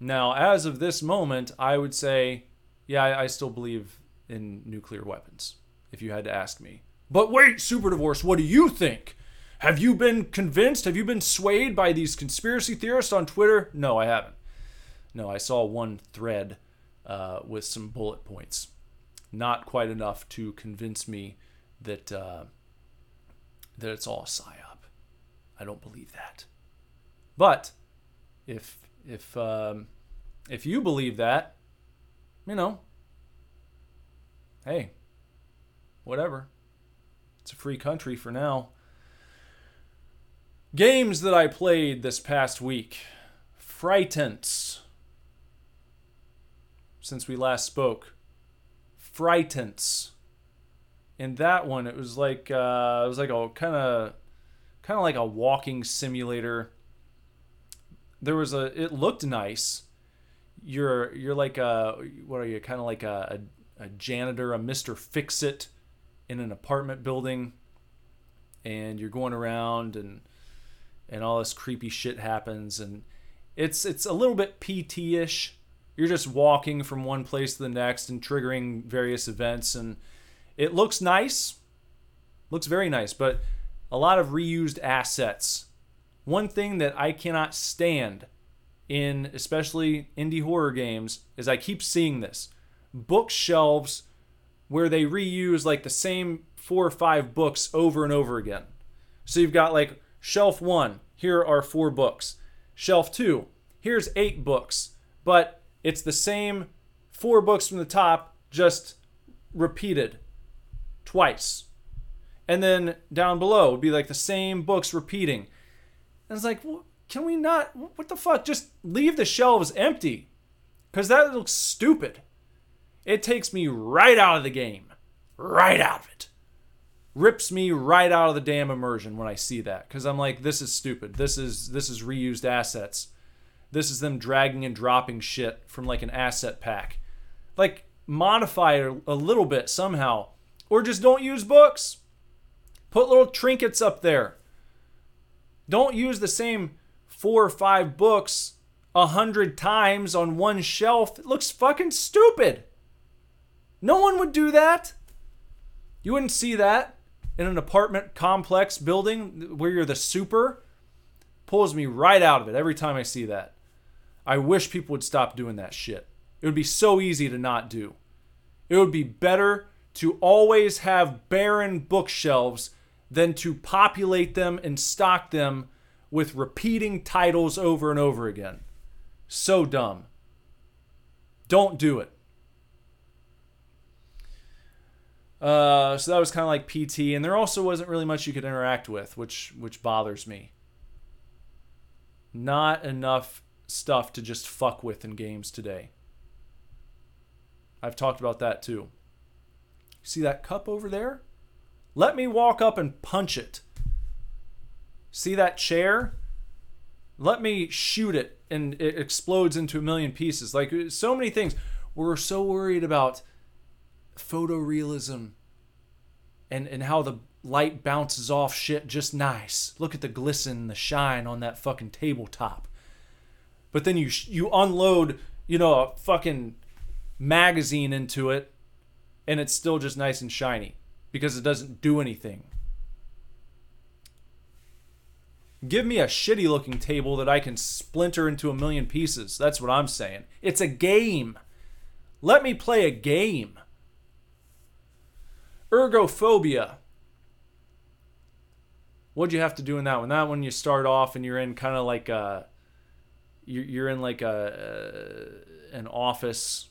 Now, as of this moment, I would say, yeah, I, still believe in nuclear weapons, if you had to ask me. But wait, Super Divorce, what do you think? Have you been convinced? Have you been swayed by these conspiracy theorists on Twitter? No, I haven't. No, I saw one thread uh, with some bullet points. Not quite enough to convince me that uh, that it's all psyop. I don't believe that. But if if um, if you believe that, you know, hey, whatever. It's a free country for now. Games that I played this past week. Frightence. Since we last spoke. Frightence. In that one, it was like uh, it was like a kind of kind of like a walking simulator. There was a it looked nice. You're you're like a what are you kind of like a, a, a janitor, a Mister Fix It in an apartment building, and you're going around and and all this creepy shit happens and it's it's a little bit PT-ish. You're just walking from one place to the next and triggering various events and it looks nice. Looks very nice, but a lot of reused assets. One thing that I cannot stand in especially indie horror games is I keep seeing this bookshelves where they reuse like the same four or five books over and over again. So you've got like shelf one, here are four books. Shelf two, here's eight books, but it's the same four books from the top, just repeated twice and then down below would be like the same books repeating. And it's like, well, can we not? What the fuck? Just leave the shelves empty, because that looks stupid. It takes me right out of the game, right out of it. Rips me right out of the damn immersion when I see that, because I'm like, this is stupid. This is this is reused assets. This is them dragging and dropping shit from like an asset pack. Like modify it a little bit somehow, or just don't use books Put little trinkets up there. Don't use the same four or five books a hundred times on one shelf. It looks fucking stupid. No one would do that. You wouldn't see that in an apartment complex building where you're the super. Pulls me right out of it every time I see that. I wish people would stop doing that shit. It would be so easy to not do. It would be better to always have barren bookshelves than to populate them and stock them with repeating titles over and over again. So dumb. Don't do it. Uh, so that was kind of like PT, and there also wasn't really much you could interact with, which which bothers me. Not enough stuff to just fuck with in games today. I've talked about that too. See that cup over there? Let me walk up and punch it. See that chair? Let me shoot it and it explodes into a million pieces. Like so many things. We're so worried about photorealism and, and how the light bounces off shit just nice. Look at the glisten, the shine on that fucking tabletop. But then you you unload, you know, a fucking magazine into it and it's still just nice and shiny because it doesn't do anything. Give me a shitty looking table that I can splinter into a million pieces. That's what I'm saying. It's a game. Let me play a game. Ergophobia. What'd you have to do in that one? That one you start off and you're in kind of like a, you're in like a, an office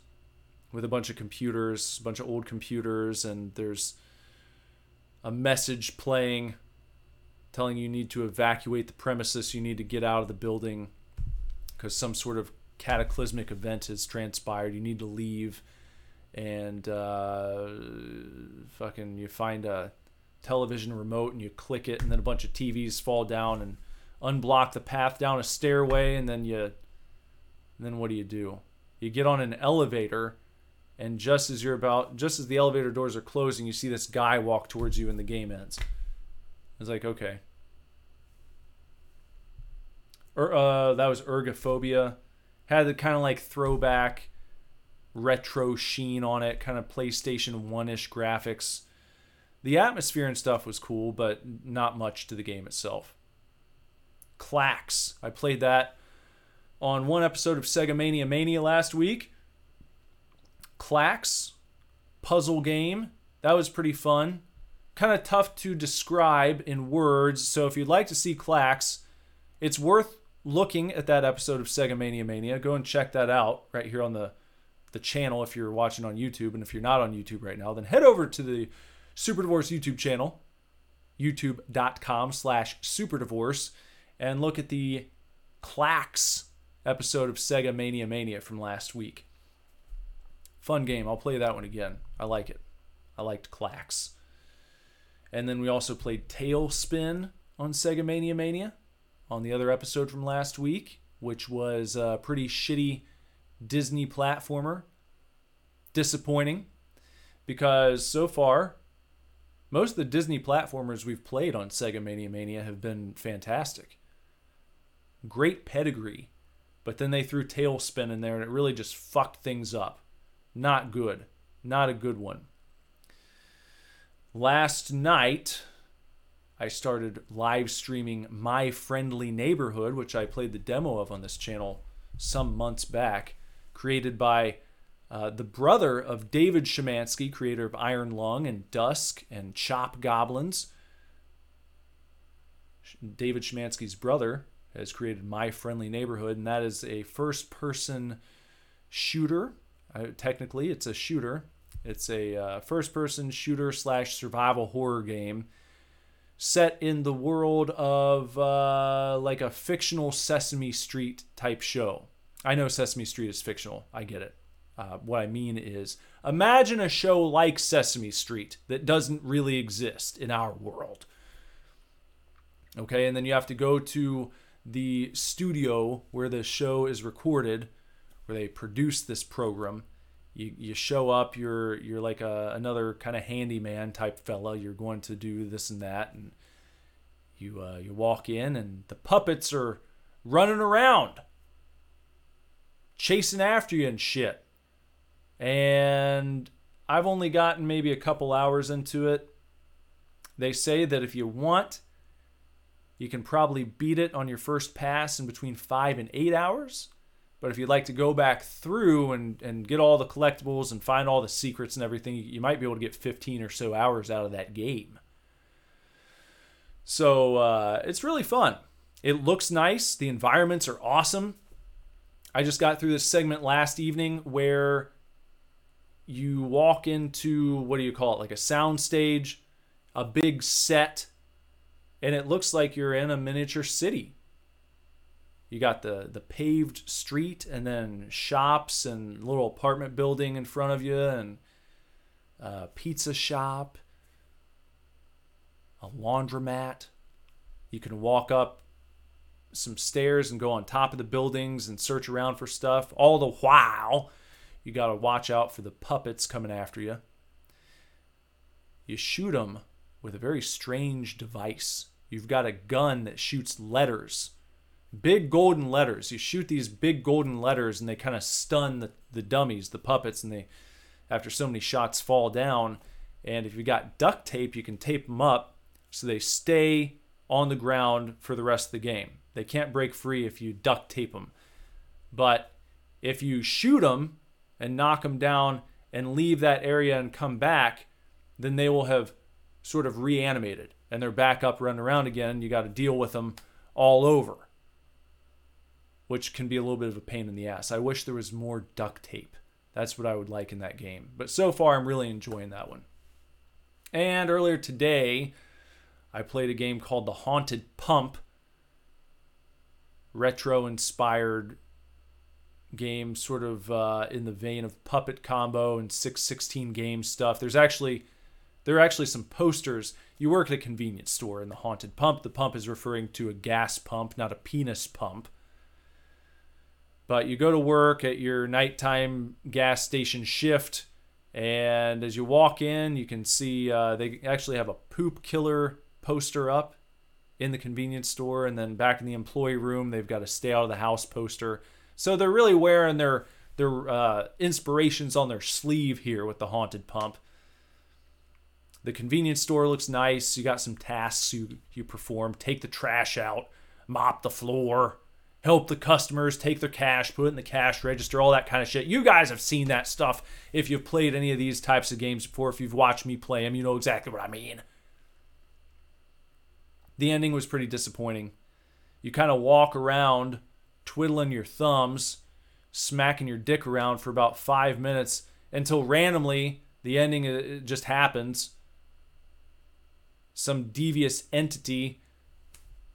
with a bunch of computers, a bunch of old computers, and there's a message playing telling you, need to evacuate the premises, you need to get out of the building because some sort of cataclysmic event has transpired. You need to leave, and uh, fucking you find a television remote and you click it, and then a bunch of TVs fall down and unblock the path down a stairway, and then you, and then what do you do? You get on an elevator, and just as you're about, just as the elevator doors are closing, you see this guy walk towards you, and the game ends. It's like okay. Er, uh, that was Ergophobia. Had the kind of like throwback retro sheen on it, kind of PlayStation 1 ish graphics. The atmosphere and stuff was cool, but not much to the game itself. Klax. I played that on one episode of Sega Mania Mania last week. Klax, puzzle game. That was pretty fun. Kind of tough to describe in words, so if you'd like to see Klax, it's worth looking at that episode of Sega Mania Mania. Go and check that out right here on the the channel if you're watching on YouTube. And if you're not on YouTube right now, then head over to the Super Divorce YouTube channel, youtube.com slash super divorce, and look at the Klax episode of Sega Mania Mania from last week. Fun game. I'll play that one again. I like it. I liked Klax. And then we also played TaleSpin on Sega Mania Mania on the other episode from last week, which was a pretty shitty Disney platformer. Disappointing because so far, most of the Disney platformers we've played on Sega Mania Mania have been fantastic. Great pedigree, but then they threw TaleSpin in there and it really just fucked things up. Not good. Not a good one. Last night, I started live streaming My Friendly Neighborhood, which I played the demo of on this channel some months back, created by uh, the brother of David Szymanski, creator of Iron Lung and Dusk and Chop Goblins. David Szymanski's brother has created My Friendly Neighborhood, and that is a first person shooter. Technically, it's a shooter. It's a uh, first person shooter slash survival horror game set in the world of uh, like a fictional Sesame Street type show. I know Sesame Street is fictional. I get it. Uh, what I mean is, imagine a show like Sesame Street that doesn't really exist in our world. Okay, and then you have to go to the studio where the show is recorded, where they produce this program. You, you show up, you're you're like a, another kind of handyman type fella. You're going to do this and that, and you uh, you walk in, and the puppets are running around, chasing after you and shit and I've only gotten maybe a couple hours into it. They say that if you want, you can probably beat it on your first pass in between five and eight hours. But if you'd like to go back through and, and get all the collectibles and find all the secrets and everything, you might be able to get 15 or so hours out of that game. So uh, it's really fun. It looks nice. The environments are awesome. I just got through this segment last evening where you walk into what do you call it like a sound stage a big set and it looks like you're in a miniature city you got the the paved street and then shops and little apartment building in front of you and a pizza shop a laundromat you can walk up some stairs and go on top of the buildings and search around for stuff all the while you got to watch out for the puppets coming after you. You shoot them with a very strange device. You've got a gun that shoots letters, big golden letters. You shoot these big golden letters and they kind of stun the, the dummies, the puppets, and they, after so many shots, fall down. And if you got duct tape, you can tape them up so they stay on the ground for the rest of the game. They can't break free if you duct tape them. But if you shoot them and knock them down and leave that area and come back, then they will have sort of reanimated and they're back up running around again. You got to deal with them all over, which can be a little bit of a pain in the ass. I wish there was more duct tape. That's what I would like in that game. But so far, I'm really enjoying that one. And earlier today, I played a game called The Haunted Pump, retro inspired game, sort of uh, in the vein of Puppet Combo and 616 game stuff. There's actually there are actually some posters. You work at a convenience store in the haunted pump. The pump is referring to a gas pump, not a penis pump. But you go to work at your nighttime gas station shift, and as you walk in, you can see uh, they actually have a Puppet Combo poster up in the convenience store, and then back in the employee room, they've got a stay out of the house poster. So they're really wearing their their uh, inspirations on their sleeve here with the haunted pump. The convenience store looks nice. You got some tasks you, you perform. Take the trash out, mop the floor, help the customers take their cash, put it in the cash register, all that kind of shit. You guys have seen that stuff if you've played any of these types of games before. If you've watched me play them, you know exactly what I mean. The ending was pretty disappointing. You kind of walk around twiddling your thumbs, smacking your dick around for about five minutes until randomly the ending uh, just happens some devious entity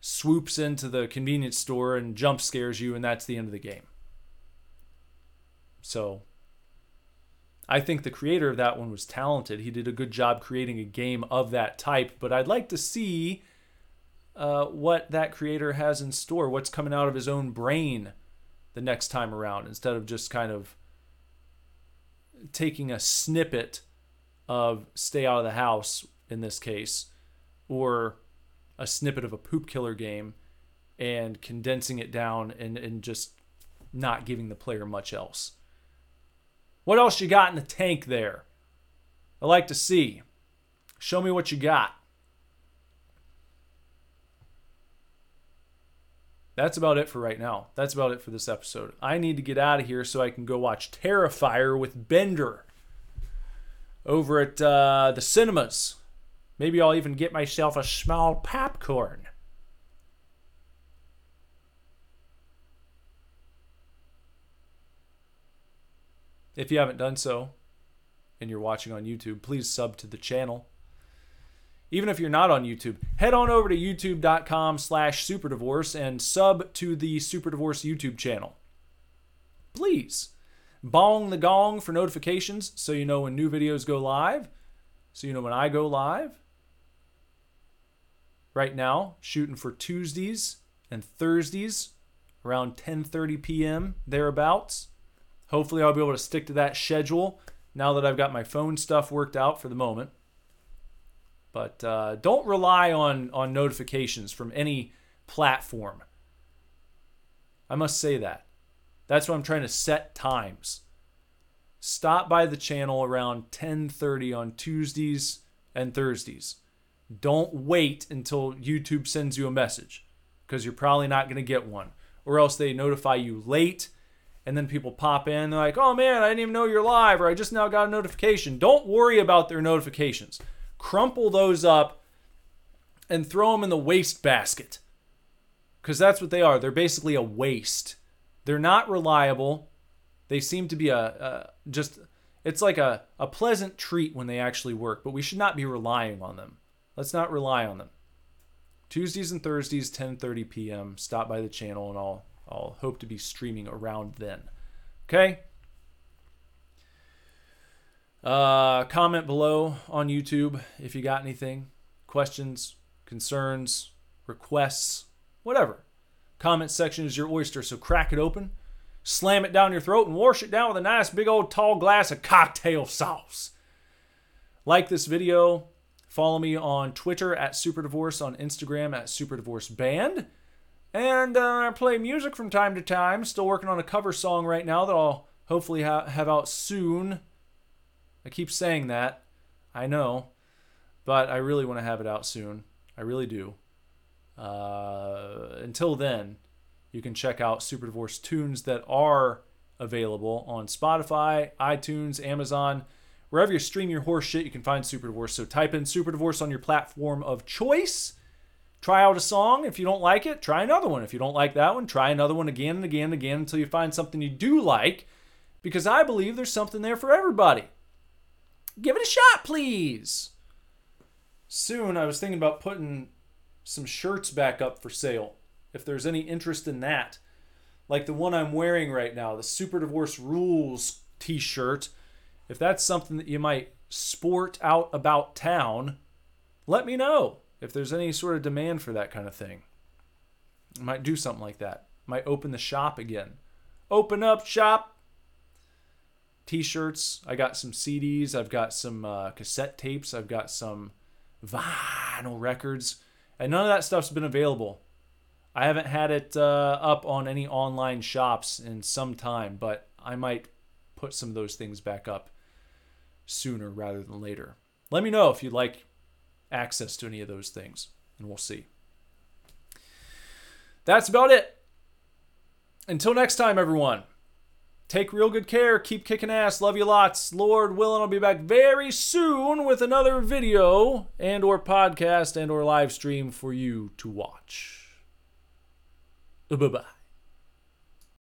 swoops into the convenience store and jump scares you, and that's the end of the game. So, I think the creator of that one was talented. He did a good job creating a game of that type, but I'd like to see uh, what that creator has in store, what's coming out of his own brain the next time around, instead of just kind of taking a snippet of Stay Out of the House in this case or a snippet of a Puppet Combo game and condensing it down and, and just not giving the player much else. What else you got in the tank there? I like to see. Show me what you got. That's about it for right now. That's about it for this episode. I need to get out of here so I can go watch Terrifier with Bender over at uh, the cinemas. Maybe I'll even get myself a small popcorn. If you haven't done so and you're watching on YouTube, please sub to the channel. Even if you're not on YouTube, head on over to youtube.com slash superdivorce and sub to the Super Divorce YouTube channel. Please. Bong the gong for notifications so you know when new videos go live, so you know when I go live right now, shooting for Tuesdays and Thursdays around 10:30 p.m. thereabouts. Hopefully, I'll be able to stick to that schedule now that I've got my phone stuff worked out for the moment. But uh, don't rely on on notifications from any platform. I must say that. That's why I'm trying to set times. Stop by the channel around 10:30 on Tuesdays and Thursdays. Don't wait until YouTube sends you a message because you're probably not going to get one. Or else they notify you late and then people pop in. They're like, oh man, I didn't even know you're live or I just now got a notification. Don't worry about their notifications. Crumple those up and throw them in the waste basket because that's what they are. They're basically a waste. They're not reliable. They seem to be a, a just, it's like a, a pleasant treat when they actually work, but we should not be relying on them. Let's not rely on them. Tuesdays and Thursdays, 10:30 p.m. Stop by the channel, and I'll I'll hope to be streaming around then. Okay. Uh, comment below on YouTube if you got anything, questions, concerns, requests, whatever. Comment section is your oyster, so crack it open, slam it down your throat, and wash it down with a nice big old tall glass of cocktail sauce. Like this video, Follow me on Twitter at SuperDivorce, on Instagram at Super Divorce Band. And uh, I play music from time to time. Still working on a cover song right now that I'll hopefully ha- have out soon. I keep saying that. I know. But I really want to have it out soon. I really do. Uh, until then, you can check out Super Divorce tunes that are available on Spotify, iTunes, Amazon, wherever you stream your horse shit. You can find Super Divorce. So type in Super Divorce on your platform of choice. Try out a song. If you don't like it, try another one. If you don't like that one, try another one again and again and again until you find something you do like. Because I believe there's something there for everybody. Give it a shot, please. Soon, I was thinking about putting some shirts back up for sale. If there's any interest in that, like the one I'm wearing right now, the Super Divorce Rules t shirt, if that's something that you might sport out about town, let me know if there's any sort of demand for that kind of thing. I might do something like that. Might open the shop again. Open up shop. T-shirts. I got some CDs. I've got some uh, cassette tapes. I've got some vinyl records, and none of that stuff's been available. I haven't had it uh, up on any online shops in some time, but I might put some of those things back up sooner rather than later. Let me know if you'd like access to any of those things, and we'll see. That's about it. Until next time, everyone. Take real good care. Keep kicking ass. Love you lots. Lord willing, I'll be back very soon with another video and or podcast and or live stream for you to watch. Bye-bye.